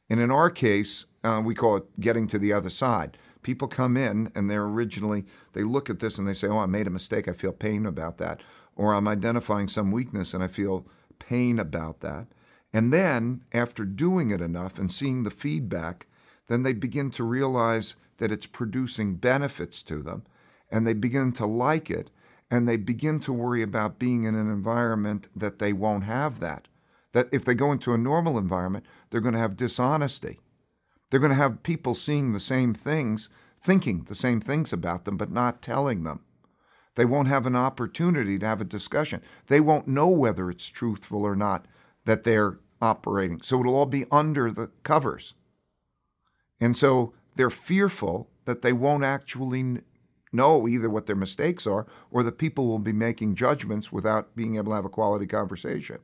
And in our case, uh, we call it getting to the other side. People come in and they're originally, they look at this and they say, Oh, I made a mistake. I feel pain about that. Or I'm identifying some weakness and I feel pain about that. And then, after doing it enough and seeing the feedback, then they begin to realize that it's producing benefits to them and they begin to like it and they begin to worry about being in an environment that they won't have that. That if they go into a normal environment, they're going to have dishonesty. They're going to have people seeing the same things, thinking the same things about them, but not telling them. They won't have an opportunity to have a discussion. They won't know whether it's truthful or not that they're operating. So it'll all be under the covers. And so they're fearful that they won't actually know either what their mistakes are or the people will be making judgments without being able to have a quality conversation.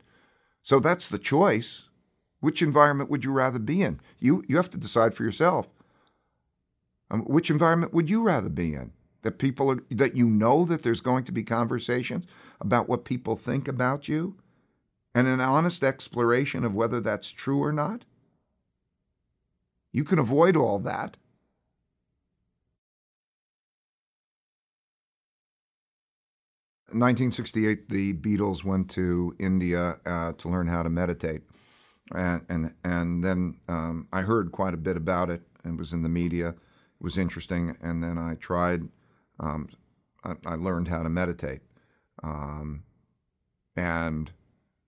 So that's the choice. Which environment would you rather be in? You, you have to decide for yourself. Um, which environment would you rather be in? That people are, that you know that there's going to be conversations about what people think about you and an honest exploration of whether that's true or not? You can avoid all that. 1968, the Beatles went to India uh, to learn how to meditate, and and, and then um, I heard quite a bit about it. It was in the media. It was interesting, and then I tried. Um, I, I, learned how to meditate, um, and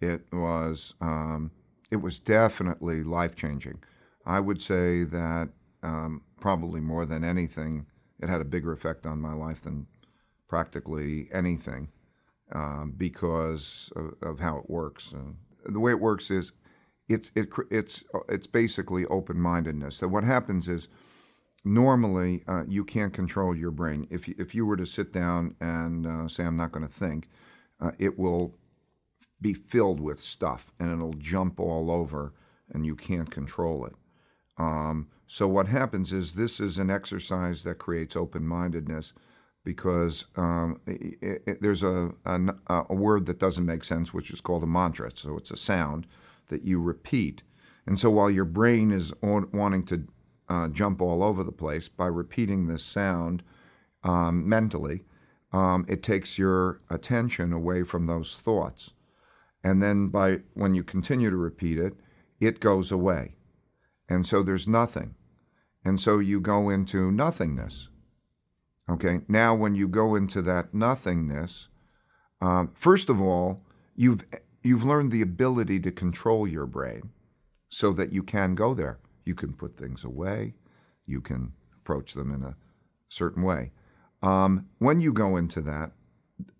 it was um, it was definitely life changing. I would say that um, probably more than anything, it had a bigger effect on my life than practically anything um, because of, of, how it works. And the way it works is it's, it, it's, it's basically open mindedness. So, what happens is normally uh, you can't control your brain. If you, if you were to sit down and uh, say, I'm not going to think, uh, it will be filled with stuff and it'll jump all over and you can't control it. Um, so what happens is this is an exercise that creates open-mindedness because um, it, it, there's a, a, a word that doesn't make sense, which is called a mantra. So it's a sound that you repeat. And so while your brain is on, wanting to uh, jump all over the place by repeating this sound um, mentally, um, it takes your attention away from those thoughts. And then by when you continue to repeat it, it goes away. And so there's nothing. And so you go into nothingness. Okay, now when you go into that nothingness, um, first of all, you've, you've learned the ability to control your brain so that you can go there. You can put things away, you can approach them in a certain way. Um, when you go into that,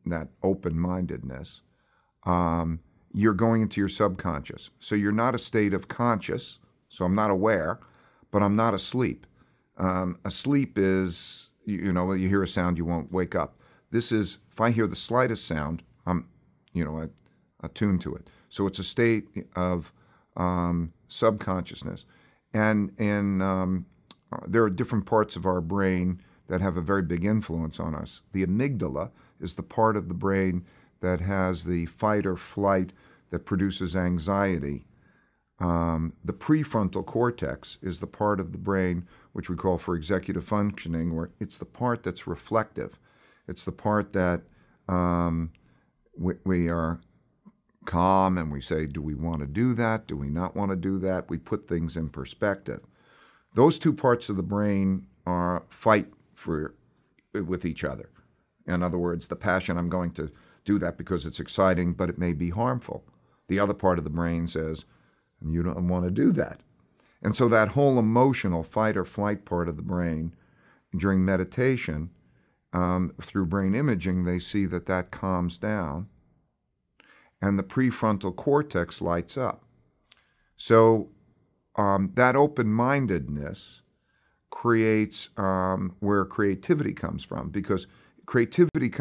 that open mindedness, um, you're going into your subconscious. So you're not a state of conscious, so I'm not aware, but I'm not asleep. Um, asleep is, you know, you hear a sound, you won't wake up. This is, if I hear the slightest sound, I'm, you know, attuned to it. So it's a state of um, subconsciousness. and and um, uh, there are different parts of our brain that have a very big influence on us. The amygdala is the part of the brain that has the fight or flight that produces anxiety. Um, the prefrontal cortex is the part of the brain which we call for executive functioning, where it's the part that's reflective. It's the part that um, we, we are calm and we say, do we want to do that? Do we not want to do that? We put things in perspective. Those two parts of the brain are fight for with each other. In other words, the passion, I'm going to do that because it's exciting, but it may be harmful. The other part of the brain says, you don't want to do that. And so that whole emotional fight or flight part of the brain during meditation, um, through brain imaging, they see that that calms down and the prefrontal cortex lights up. So um, that open mindedness creates um, where creativity comes from because creativity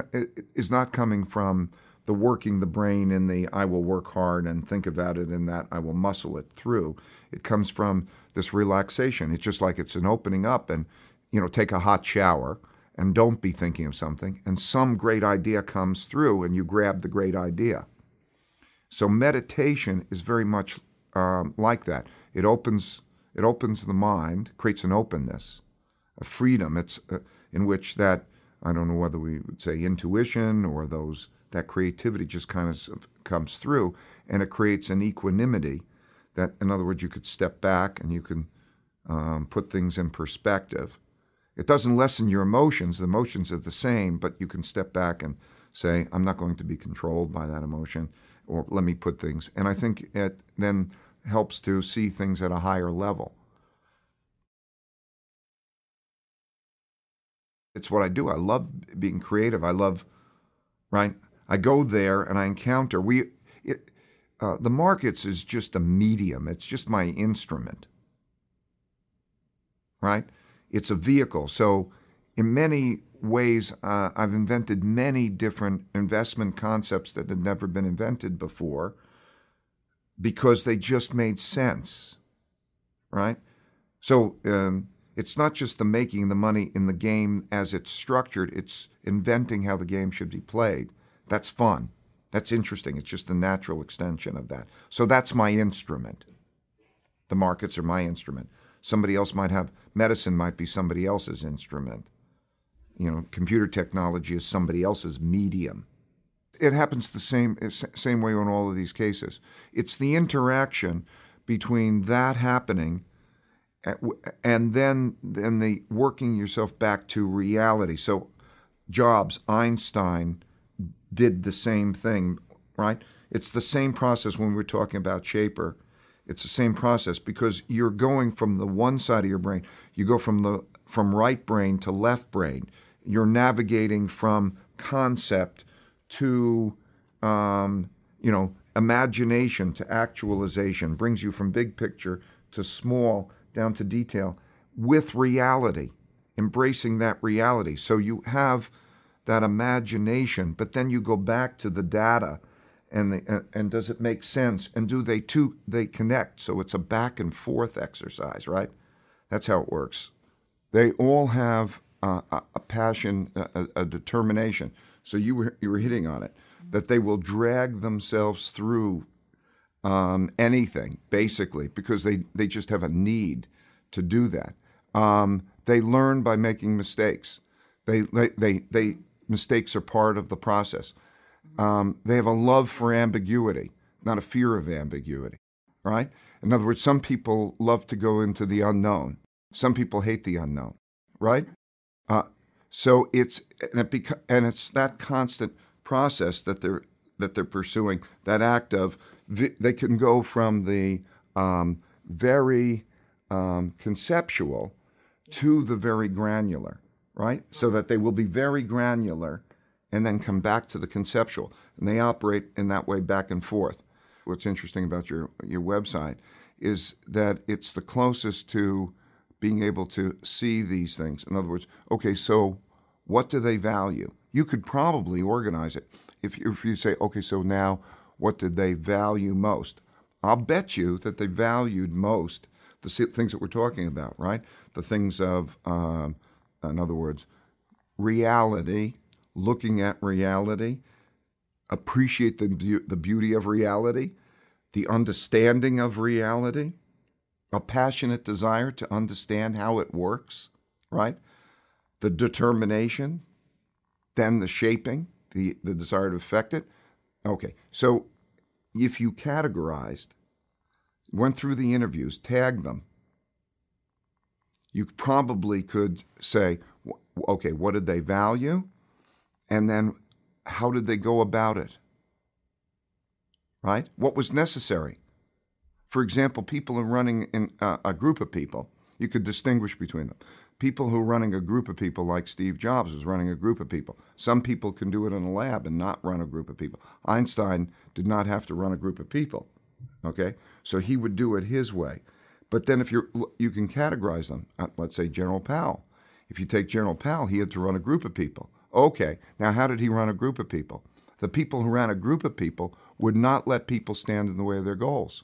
is not coming from the working the brain in the I will work hard and think about it in that I will muscle it through. It comes from this relaxation. It's just like it's an opening up and, you know, take a hot shower and don't be thinking of something and some great idea comes through and you grab the great idea. So meditation is very much um, like that. It opens it opens the mind, creates an openness, a freedom. It's uh, in which that I don't know whether we would say intuition or those that creativity just kind of comes through, and it creates an equanimity. That, in other words, you could step back and you can um, put things in perspective. It doesn't lessen your emotions. The emotions are the same, but you can step back and say, I'm not going to be controlled by that emotion or let me put things. And I think it then helps to see things at a higher level. It's what I do. I love being creative. I love, right? I go there and I encounter. We, it, uh, the markets is just a medium. It's just my instrument, right? It's a vehicle. So, in many ways uh, I've invented many different investment concepts that had never been invented before because they just made sense, right? So um, it's not just the making the money in the game as it's structured, it's inventing how the game should be played. That's fun. That's interesting. It's just a natural extension of that. So that's my instrument. The markets are my instrument. Somebody else might have medicine might be somebody else's instrument you know, computer technology is somebody else's medium. It happens the same eh, same way in all of these cases. It's the interaction between that happening eh, and then then the working yourself back to reality. So Jobs, Einstein did the same thing, right? It's the same process when we're talking about Shaper. It's the same process because you're going from the one side of your brain, you go from the from right brain to left brain you're navigating from concept to um, you know imagination to actualization brings you from big picture to small down to detail with reality embracing that reality so you have that imagination but then you go back to the data and the, and, does it make sense and do they two they connect so it's a back and forth exercise right that's how it works they all have a passion, a, a, determination. So you were you were hitting on it that they will drag themselves through um, anything basically because they they just have a need to do that. Um, they learn by making mistakes. They they they, they mistakes are part of the process. Um, they have a love for ambiguity, not a fear of ambiguity, right? In other words, some people love to go into the unknown. Some people hate the unknown, right? Uh, so it's and, it beca- and it's that constant process that they're that they're pursuing. That act of vi- they can go from the um, very um, conceptual to the very granular, right? So that they will be very granular and then come back to the conceptual, and they operate in that way back and forth. What's interesting about your your website is that it's the closest to being able to see these things. In other words, okay, so what do they value? You could probably organize it if you, if you say, okay, so now what did they value most? I'll bet you that they valued most the things that we're talking about, right? The things of, um, in other words, reality, looking at reality, appreciate the, be- the beauty of reality, the understanding of reality, a passionate desire to understand how it works, right? The determination, then the shaping, the, the desire to affect it. Okay, so if you categorized, went through the interviews, tagged them, you probably could say, okay, what did they value? And then how did they go about it? Right? What was necessary? For example, people are running in uh, a group of people, you could distinguish between them. People who are running a group of people, like Steve Jobs was running a group of people. Some people can do it in a lab and not run a group of people. Einstein did not have to run a group of people. Okay? So he would do it his way. But then if you're, you can categorize them. Let's say General Powell. If you take General Powell, he had to run a group of people. Okay, now how did he run a group of people? The people who ran a group of people would not let people stand in the way of their goals.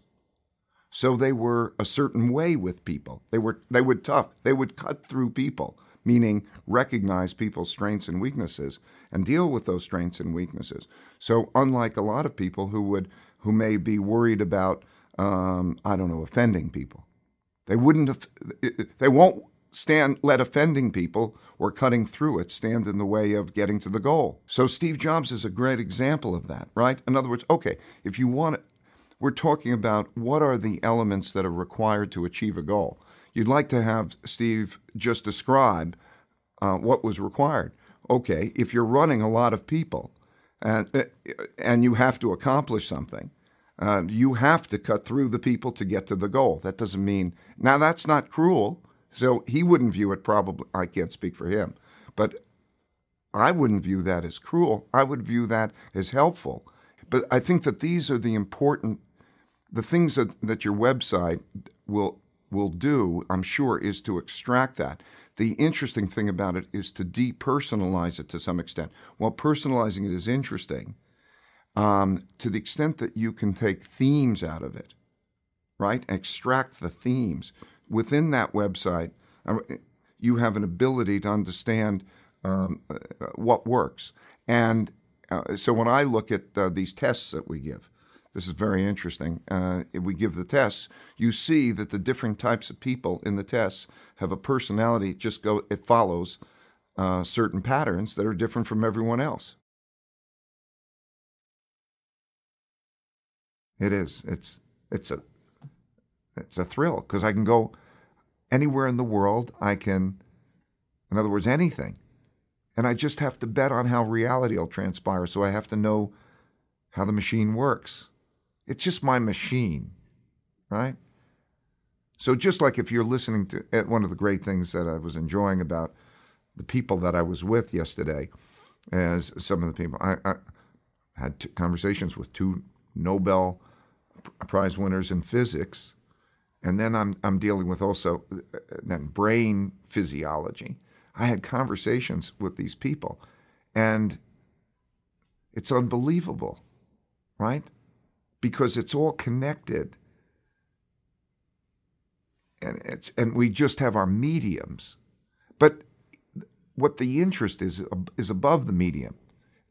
So they were a certain way with people. They were they would tough. They would cut through people, meaning recognize people's strengths and weaknesses and deal with those strengths and weaknesses. So unlike a lot of people who would who may be worried about um, I don't know offending people, they wouldn't. They won't stand let offending people or cutting through it stand in the way of getting to the goal. So Steve Jobs is a great example of that, right? In other words, okay, if you want we're talking about what are the elements that are required to achieve a goal. You'd like to have Steve just describe uh, what was required. Okay, if you're running a lot of people and, uh, and you have to accomplish something, uh, you have to cut through the people to get to the goal. That doesn't mean, now that's not cruel. So he wouldn't view it probably, I can't speak for him, but I wouldn't view that as cruel. I would view that as helpful. But I think that these are the important, the things that, that your website will will do, I'm sure, is to extract that. The interesting thing about it is to depersonalize it to some extent. While personalizing it is interesting, um, to the extent that you can take themes out of it, right? Extract the themes within that website. Um, you have an ability to understand um, uh, what works. And uh, so when I look at uh, these tests that we give, this is very interesting. Uh, we give the tests. You see that the different types of people in the tests have a personality. It just go. It follows uh, certain patterns that are different from everyone else. It is. It's it's a it's a thrill because I can go anywhere in the world. I can, in other words, anything, and I just have to bet on how reality will transpire. So I have to know how the machine works. It's just my machine, right? So just like if you're listening to eh, one of the great things that I was enjoying about the people that I was with yesterday, as some of the people I, I had conversations with two Nobel Prize winners in physics, and then I'm I'm dealing with also uh, then brain physiology. I had conversations with these people, and it's unbelievable, right? because it's all connected. And it's and we just have our mediums. But what the interest is is above the medium.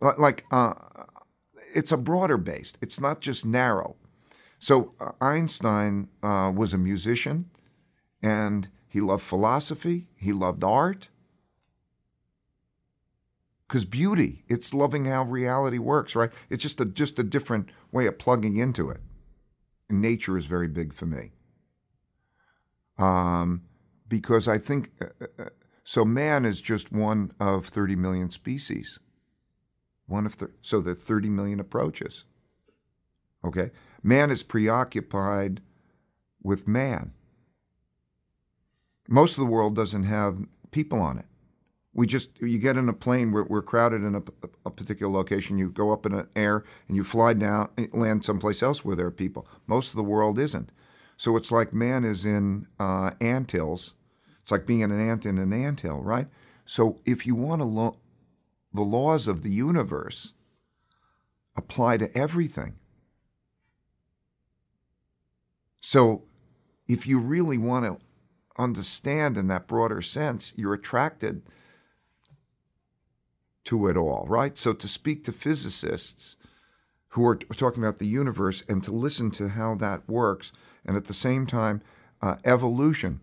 Like uh, it's a broader based. It's not just narrow. So uh, Einstein uh, was a musician, and he loved philosophy. He loved art. Because beauty, it's loving how reality works, right? It's just a just a different way of plugging into it. And nature is very big for me. Um, because I think uh, uh, uh so. Man is just one of 30 million species. One of the, so the 30 million approaches. Okay, man is preoccupied with man. Most of the world doesn't have people on it. We just you get in a plane we're, we're crowded in a, a, particular location you go up in an air and you fly down land someplace else where there are people. Most of the world isn't. So it's like man is in uh, ant hills it's like being an ant in an ant hill right? So if you want to lo- the laws of the universe apply to everything so if you really want to understand in that broader sense, you're attracted to it all, right? So to speak to physicists who are talking about the universe and to listen to how that works, and at the same time, uh, evolution.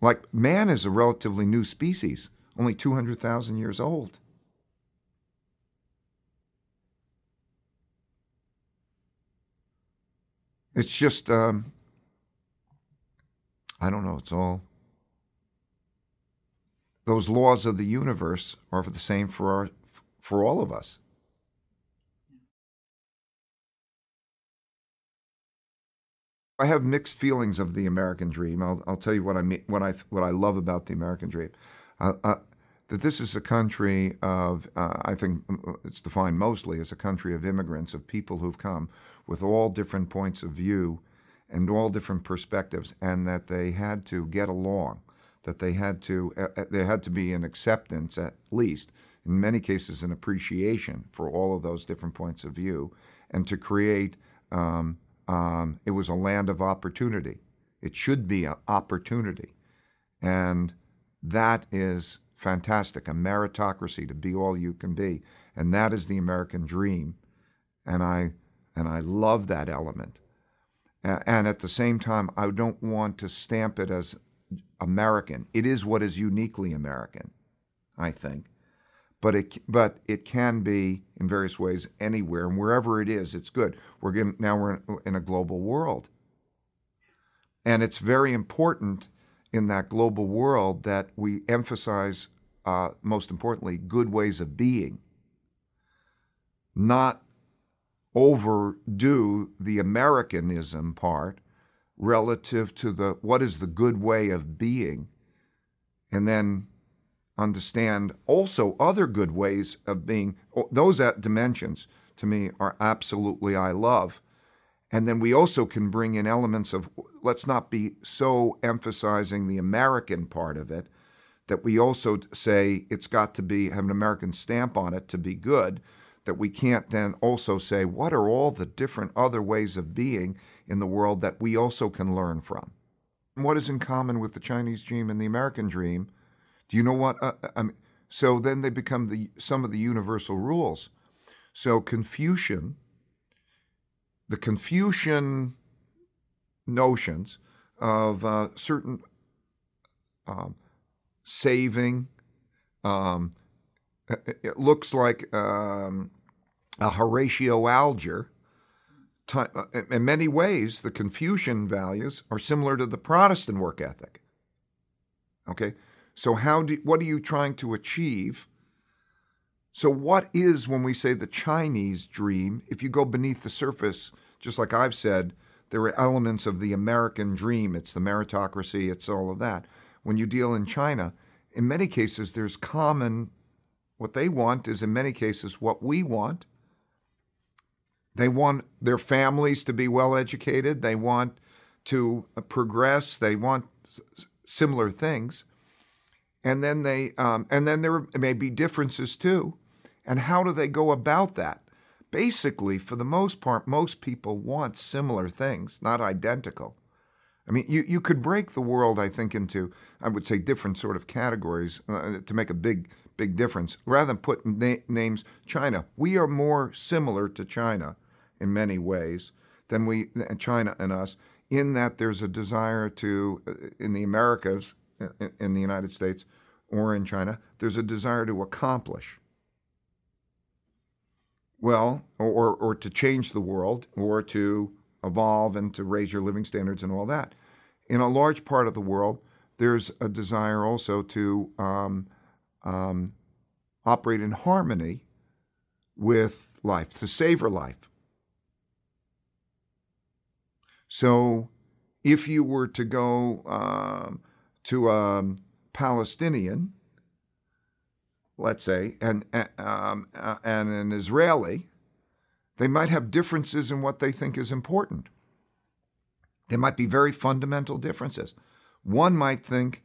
Like man is a relatively new species, only 200,000 years old. It's just, um, I don't know, it's all. Those laws of the universe are the same for, our, for all of us. I have mixed feelings of the American dream. I'll, I'll tell you what I mean, what I what I love about the American dream. Uh, uh, that this is a country of, uh, I think it's defined mostly as a country of immigrants, of people who've come with all different points of view and all different perspectives, and that they had to get along, that they had to, uh, there had to be an acceptance at least, in many cases, an appreciation for all of those different points of view, and to create. Um, um, it was a land of opportunity. It should be an opportunity, and that is fantastic, a meritocracy to be all you can be. And that is the American dream. And I and I love that element. And at the same time, I don't want to stamp it as American. It is what is uniquely American, I think. But it, but it can be in various ways anywhere and wherever it is, it's good. We're getting, now we're in a global world, and it's very important in that global world that we emphasize, uh, most importantly, good ways of being, not overdo the Americanism part relative to the what is the good way of being, and then understand also other good ways of being. Those dimensions to me are absolutely I love. And then we also can bring in elements of let's not be so emphasizing the American part of it that we also say it's got to be have an American stamp on it to be good. That we can't then also say what are all the different other ways of being in the world that we also can learn from. And what is in common with the Chinese dream and the American dream? Do you know what? Uh, uh I mean, so then they become the some of the universal rules. So Confucian the Confucian notions of uh, certain um, saving. Um, it looks like um, a Horatio Alger. Uh, in many ways, the Confucian values are similar to the Protestant work ethic. Okay, so how do what are you trying to achieve? So, what is when we say the Chinese dream? If you go beneath the surface, just like I've said, there are elements of the American dream. It's the meritocracy, it's all of that. When you deal in China, in many cases, there's common, what they want is in many cases what we want. They want their families to be well educated, they want to progress, they want similar things. And then they, um, and then there may be differences too. And how do they go about that? Basically, for the most part, most people want similar things, not identical. I mean, you, you could break the world, I think, into, I would say, different sort of categories uh, to make a big, big difference. Rather than put na- names China, we are more similar to China in many ways than we, China and us, in that there's a desire to, uh, in the Americas, in the United States, or in China, there's a desire to accomplish. Well, or, or to change the world, or to evolve and to raise your living standards and all that. In a large part of the world, there's a desire also to um, um, operate in harmony with life, to savor life. So, if you were to go um, to a Palestinian let's say, and, um, uh, and an Israeli, they might have differences in what they think is important. There might be very fundamental differences. One might think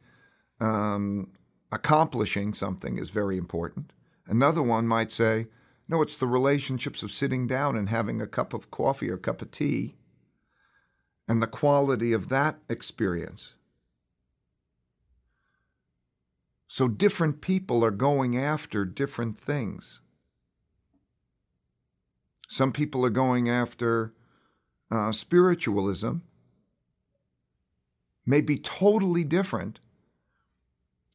um, accomplishing something is very important. Another one might say, no, it's the relationships of sitting down and having a cup of coffee or cup of tea and the quality of that experience. So different people are going after different things. Some people are going after uh, spiritualism, may be totally different.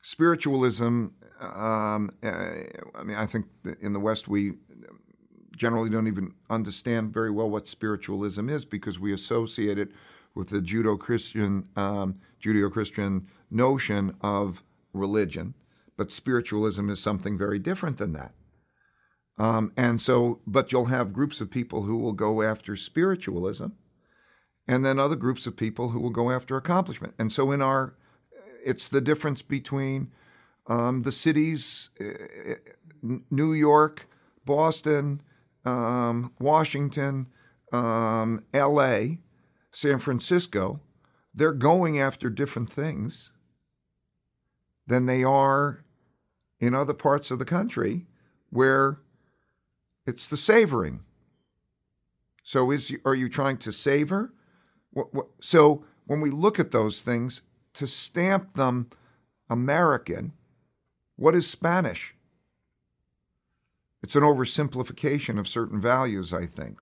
Spiritualism, um, uh, I mean, I think in the West we generally don't even understand very well what spiritualism is because we associate it with the Judeo-Christian um, Judeo-Christian notion of religion, but spiritualism is something very different than that. Um, and so, but you'll have groups of people who will go after spiritualism, and then other groups of people who will go after accomplishment. And so, in our, it's the difference between um, the cities, uh, New York, Boston, um, Washington, um, L.A., San Francisco. They're going after different things than they are in other parts of the country where it's the savoring. So is are you trying to savor? So when we look at those things, to stamp them American, what is Spanish? It's an oversimplification of certain values, I think.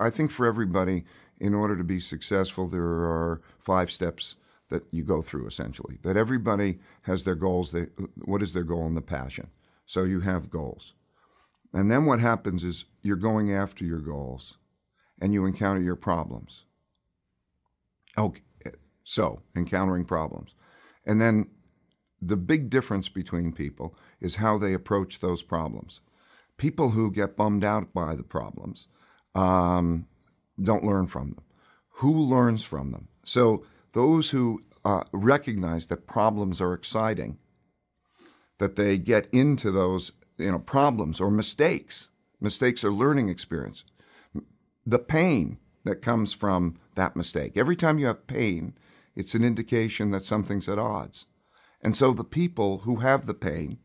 I think for everybody, in order to be successful, there are five steps that you go through essentially. That everybody has their goals. They, what is their goal and the passion? So you have goals. And then what happens is you're going after your goals and you encounter your problems. Okay, so encountering problems. And then the big difference between people is how they approach those problems. People who get bummed out by the problems um, don't learn from them. Who learns from them? So those who uh, recognize that problems are exciting, that they get into those you know problems or mistakes. Mistakes are learning experience. The pain that comes from that mistake. Every time you have pain, it's an indication that something's at odds. And so the people who have the pain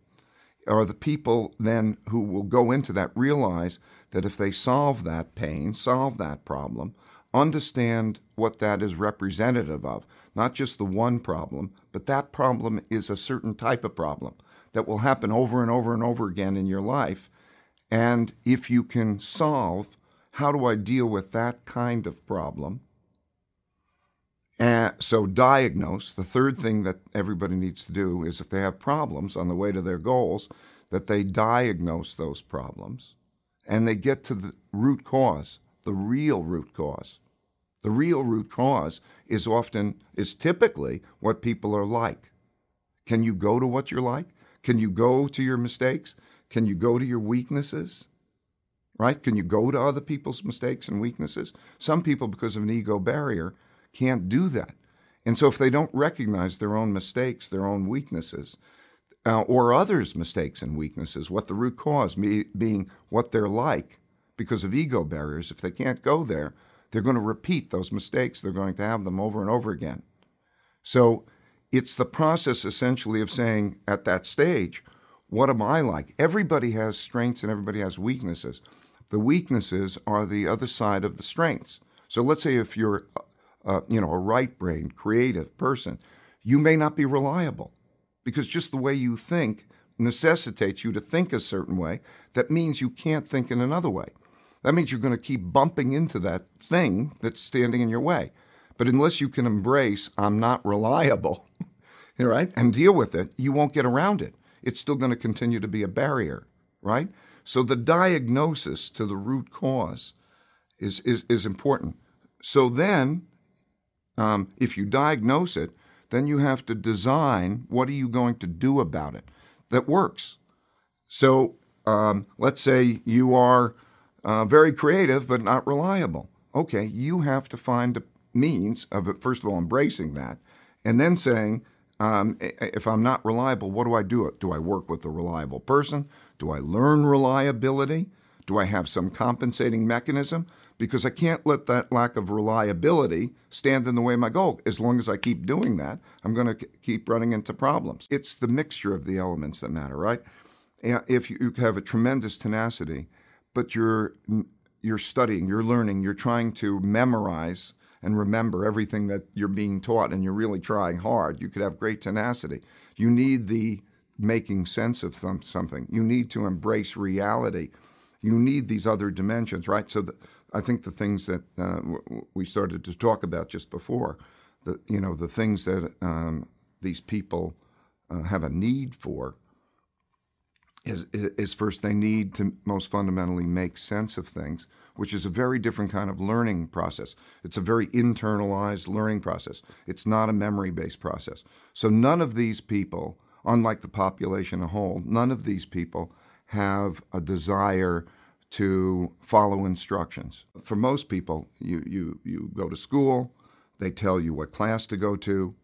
are the people then who will go into that realize that if they solve that pain, solve that problem, understand what that is representative of, not just the one problem, but that problem is a certain type of problem that will happen over and over and over again in your life. And if you can solve, how do I deal with that kind of problem? And so, diagnose. The third thing that everybody needs to do is if they have problems on the way to their goals, that they diagnose those problems and they get to the root cause the real root cause. The real root cause is often, is typically what people are like. Can you go to what you're like? Can you go to your mistakes? Can you go to your weaknesses? Right? Can you go to other people's mistakes and weaknesses? Some people, because of an ego barrier, can't do that. And so if they don't recognize their own mistakes, their own weaknesses, uh, or others' mistakes and weaknesses, what the root cause me, being what they're like, because of ego barriers. If they can't go there, they're going to repeat those mistakes. They're going to have them over and over again. So it's the process essentially of saying at that stage, what am I like? Everybody has strengths and everybody has weaknesses. The weaknesses are the other side of the strengths. So let's say if you're, uh, you know, a right-brained, creative person, you may not be reliable because just the way you think necessitates you to think a certain way. That means you can't think in another way. That means you're going to keep bumping into that thing that's standing in your way. But unless you can embrace, I'm not reliable, right, and deal with it, you won't get around it. It's still going to continue to be a barrier, right? So the diagnosis to the root cause is, is, is important. So then, um, if you diagnose it, then you have to design what are you going to do about it that works. So um, let's say you are uh, very creative but not reliable. Okay, you have to find a means of, first of all, embracing that, and then saying, um, if I'm not reliable, what do I do? Do I work with a reliable person? Do I learn reliability? Do I have some compensating mechanism? Because I can't let that lack of reliability stand in the way of my goal. As long as I keep doing that, I'm going to keep running into problems. It's the mixture of the elements that matter, right? If you have a tremendous tenacity, but you're you're studying, you're learning, you're trying to memorize and remember everything that you're being taught, and you're really trying hard. You could have great tenacity. You need the making sense of some, something. You need to embrace reality. You need these other dimensions, right? So the, I think the things that uh, we started to talk about just before, the you know the things that um, these people uh, have a need for is, is first they need to most fundamentally make sense of things, which is a very different kind of learning process. It's a very internalized learning process. It's not a memory based process. So none of these people, unlike the population as a whole, none of these people have a desire to follow instructions. For most people, you, you, you go to school, they tell you what class to go to,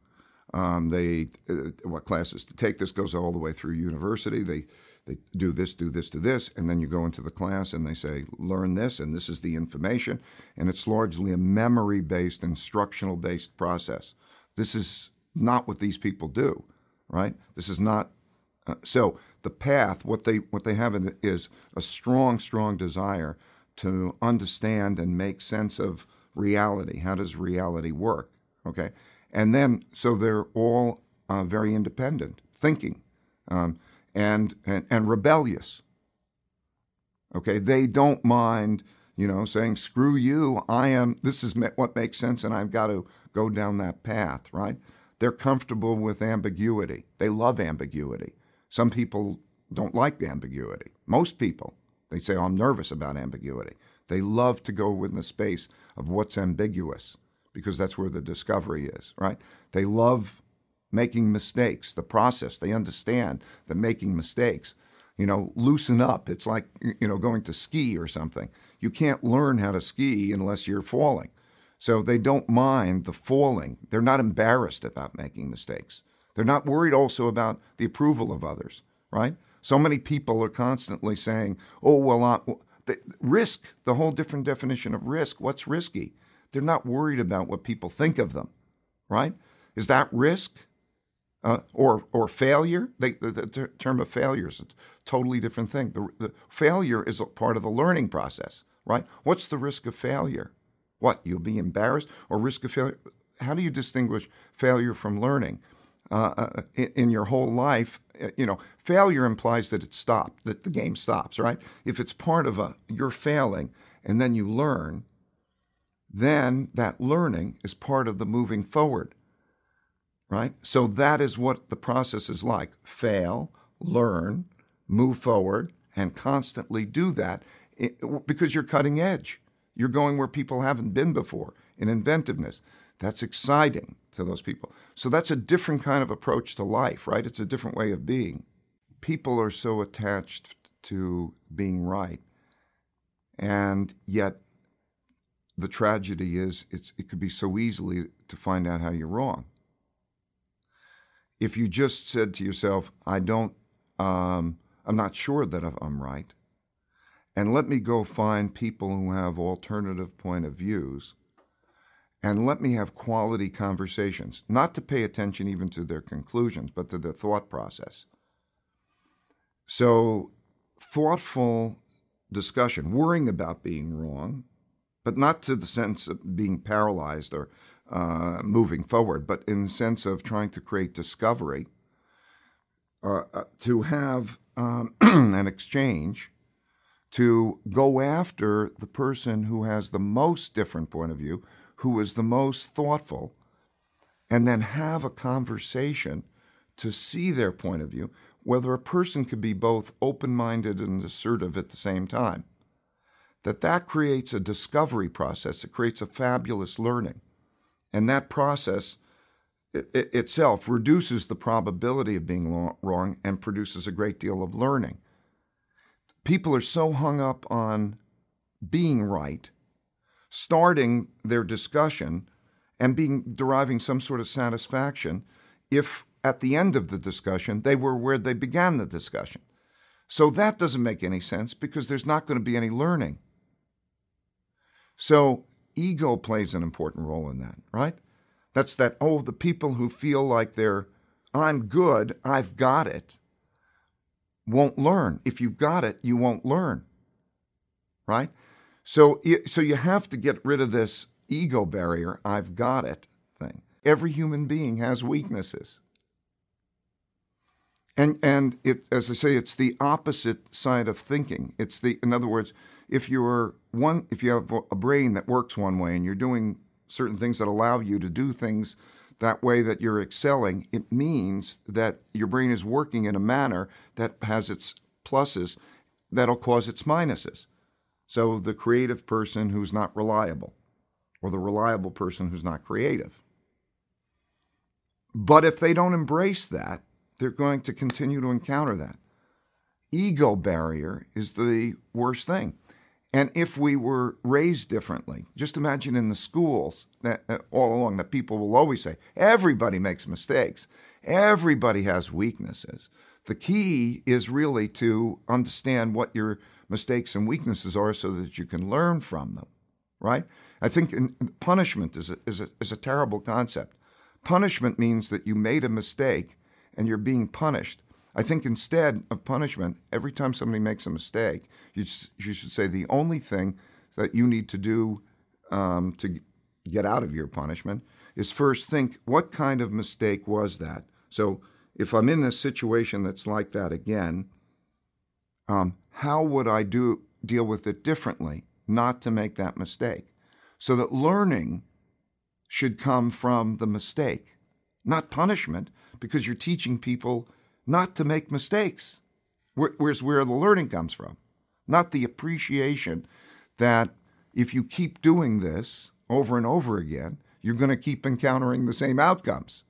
um, they uh, what classes to take. This goes all the way through university. They they do this, do this, do this, and then you go into the class and they say, learn this, and this is the information. And it's largely a memory based, instructional based process. This is not what these people do, right? This is not. Uh, so the path, what they what they have is a strong, strong desire to understand and make sense of reality. How does reality work? Okay, and then so they're all uh, very independent, thinking. Um, and, and, and rebellious. Okay, they don't mind, you know, saying, screw you, I am, this is what makes sense, and I've got to go down that path, right? They're comfortable with ambiguity. They love ambiguity. Some people don't like ambiguity. Most people, they say, oh, I'm nervous about ambiguity. They love to go in the space of what's ambiguous because that's where the discovery is, right? They love making mistakes, the process. They understand that making mistakes, you know, loosen up. It's like, you know, going to ski or something. You can't learn how to ski unless you're falling. So they don't mind the falling. They're not embarrassed about making mistakes. They're not worried also about the approval of others, right? So many people are constantly saying, oh, well, uh, the, risk, the whole different definition of risk. What's risky? They're not worried about what people think of them, right? Is that risk? uh, or or failure. They, the, the, term of failure is a totally different thing. The, the failure is a part of the learning process, right? What's the risk of failure? What you'll be embarrassed or risk a failure? How do you distinguish failure from learning? Uh, uh in, in, your whole life, uh, you know, failure implies that it stopped, that the game stops, right? If it's part of a you're failing and then you learn, then that learning is part of the moving forward right? So that is what the process is like fail, learn, move forward, and constantly do that because you're cutting edge. You're going where people haven't been before in inventiveness. That's exciting to those people. So that's a different kind of approach to life, right? It's a different way of being. People are so attached to being right. And yet, the tragedy is it could be so easily to find out how you're wrong if you just said to yourself, I don't, um, I'm not sure that I'm right, and let me go find people who have alternative point of views, and let me have quality conversations, not to pay attention even to their conclusions, but to their thought process. So, thoughtful discussion, worrying about being wrong, but not to the sense of being paralyzed or uh, moving forward, but in the sense of trying to create discovery, uh, uh to have um, an exchange, to go after the person who has the most different point of view, who is the most thoughtful, and then have a conversation to see their point of view, whether a person could be both open-minded and assertive at the same time. That that creates a discovery process. It creates a fabulous learning. And that process it, it itself reduces the probability of being wrong and produces a great deal of learning. People are so hung up on being right, starting their discussion and being deriving some sort of satisfaction if at the end of the discussion they were where they began the discussion. So that doesn't make any sense because there's not going to be any learning. So ego plays an important role in that, right? That's that, oh, the people who feel like they're, I'm good, I've got it, won't learn. If you've got it, you won't learn. right? So, so you have to get rid of this ego barrier, I've got it thing. Every human being has weaknesses. And, and it, as I say, it's the opposite side of thinking. It's the, in other words, if you're one, if you have a brain that works one way and you're doing certain things that allow you to do things that way that you're excelling, it means that your brain is working in a manner that has its pluses that'll cause its minuses. So the creative person who's not reliable, or the reliable person who's not creative. But if they don't embrace that, they're going to continue to encounter that. Ego barrier is the worst thing. And if we were raised differently, just imagine in the schools that uh, all along that people will always say, everybody makes mistakes, everybody has weaknesses. The key is really to understand what your mistakes and weaknesses are so that you can learn from them, right? I think punishment is a, is, a, is a terrible concept. Punishment means that you made a mistake and you're being punished. I think instead of punishment, every time somebody makes a mistake, you, you should say the only thing that you need to do um, to get out of your punishment is first think what kind of mistake was that? So if I'm in a situation that's like that again, um, how would I do deal with it differently, not to make that mistake? So that learning should come from the mistake, not punishment, because you're teaching people not to make mistakes. Where's where the learning comes from, not the appreciation that if you keep doing this over and over again, you're going to keep encountering the same outcomes.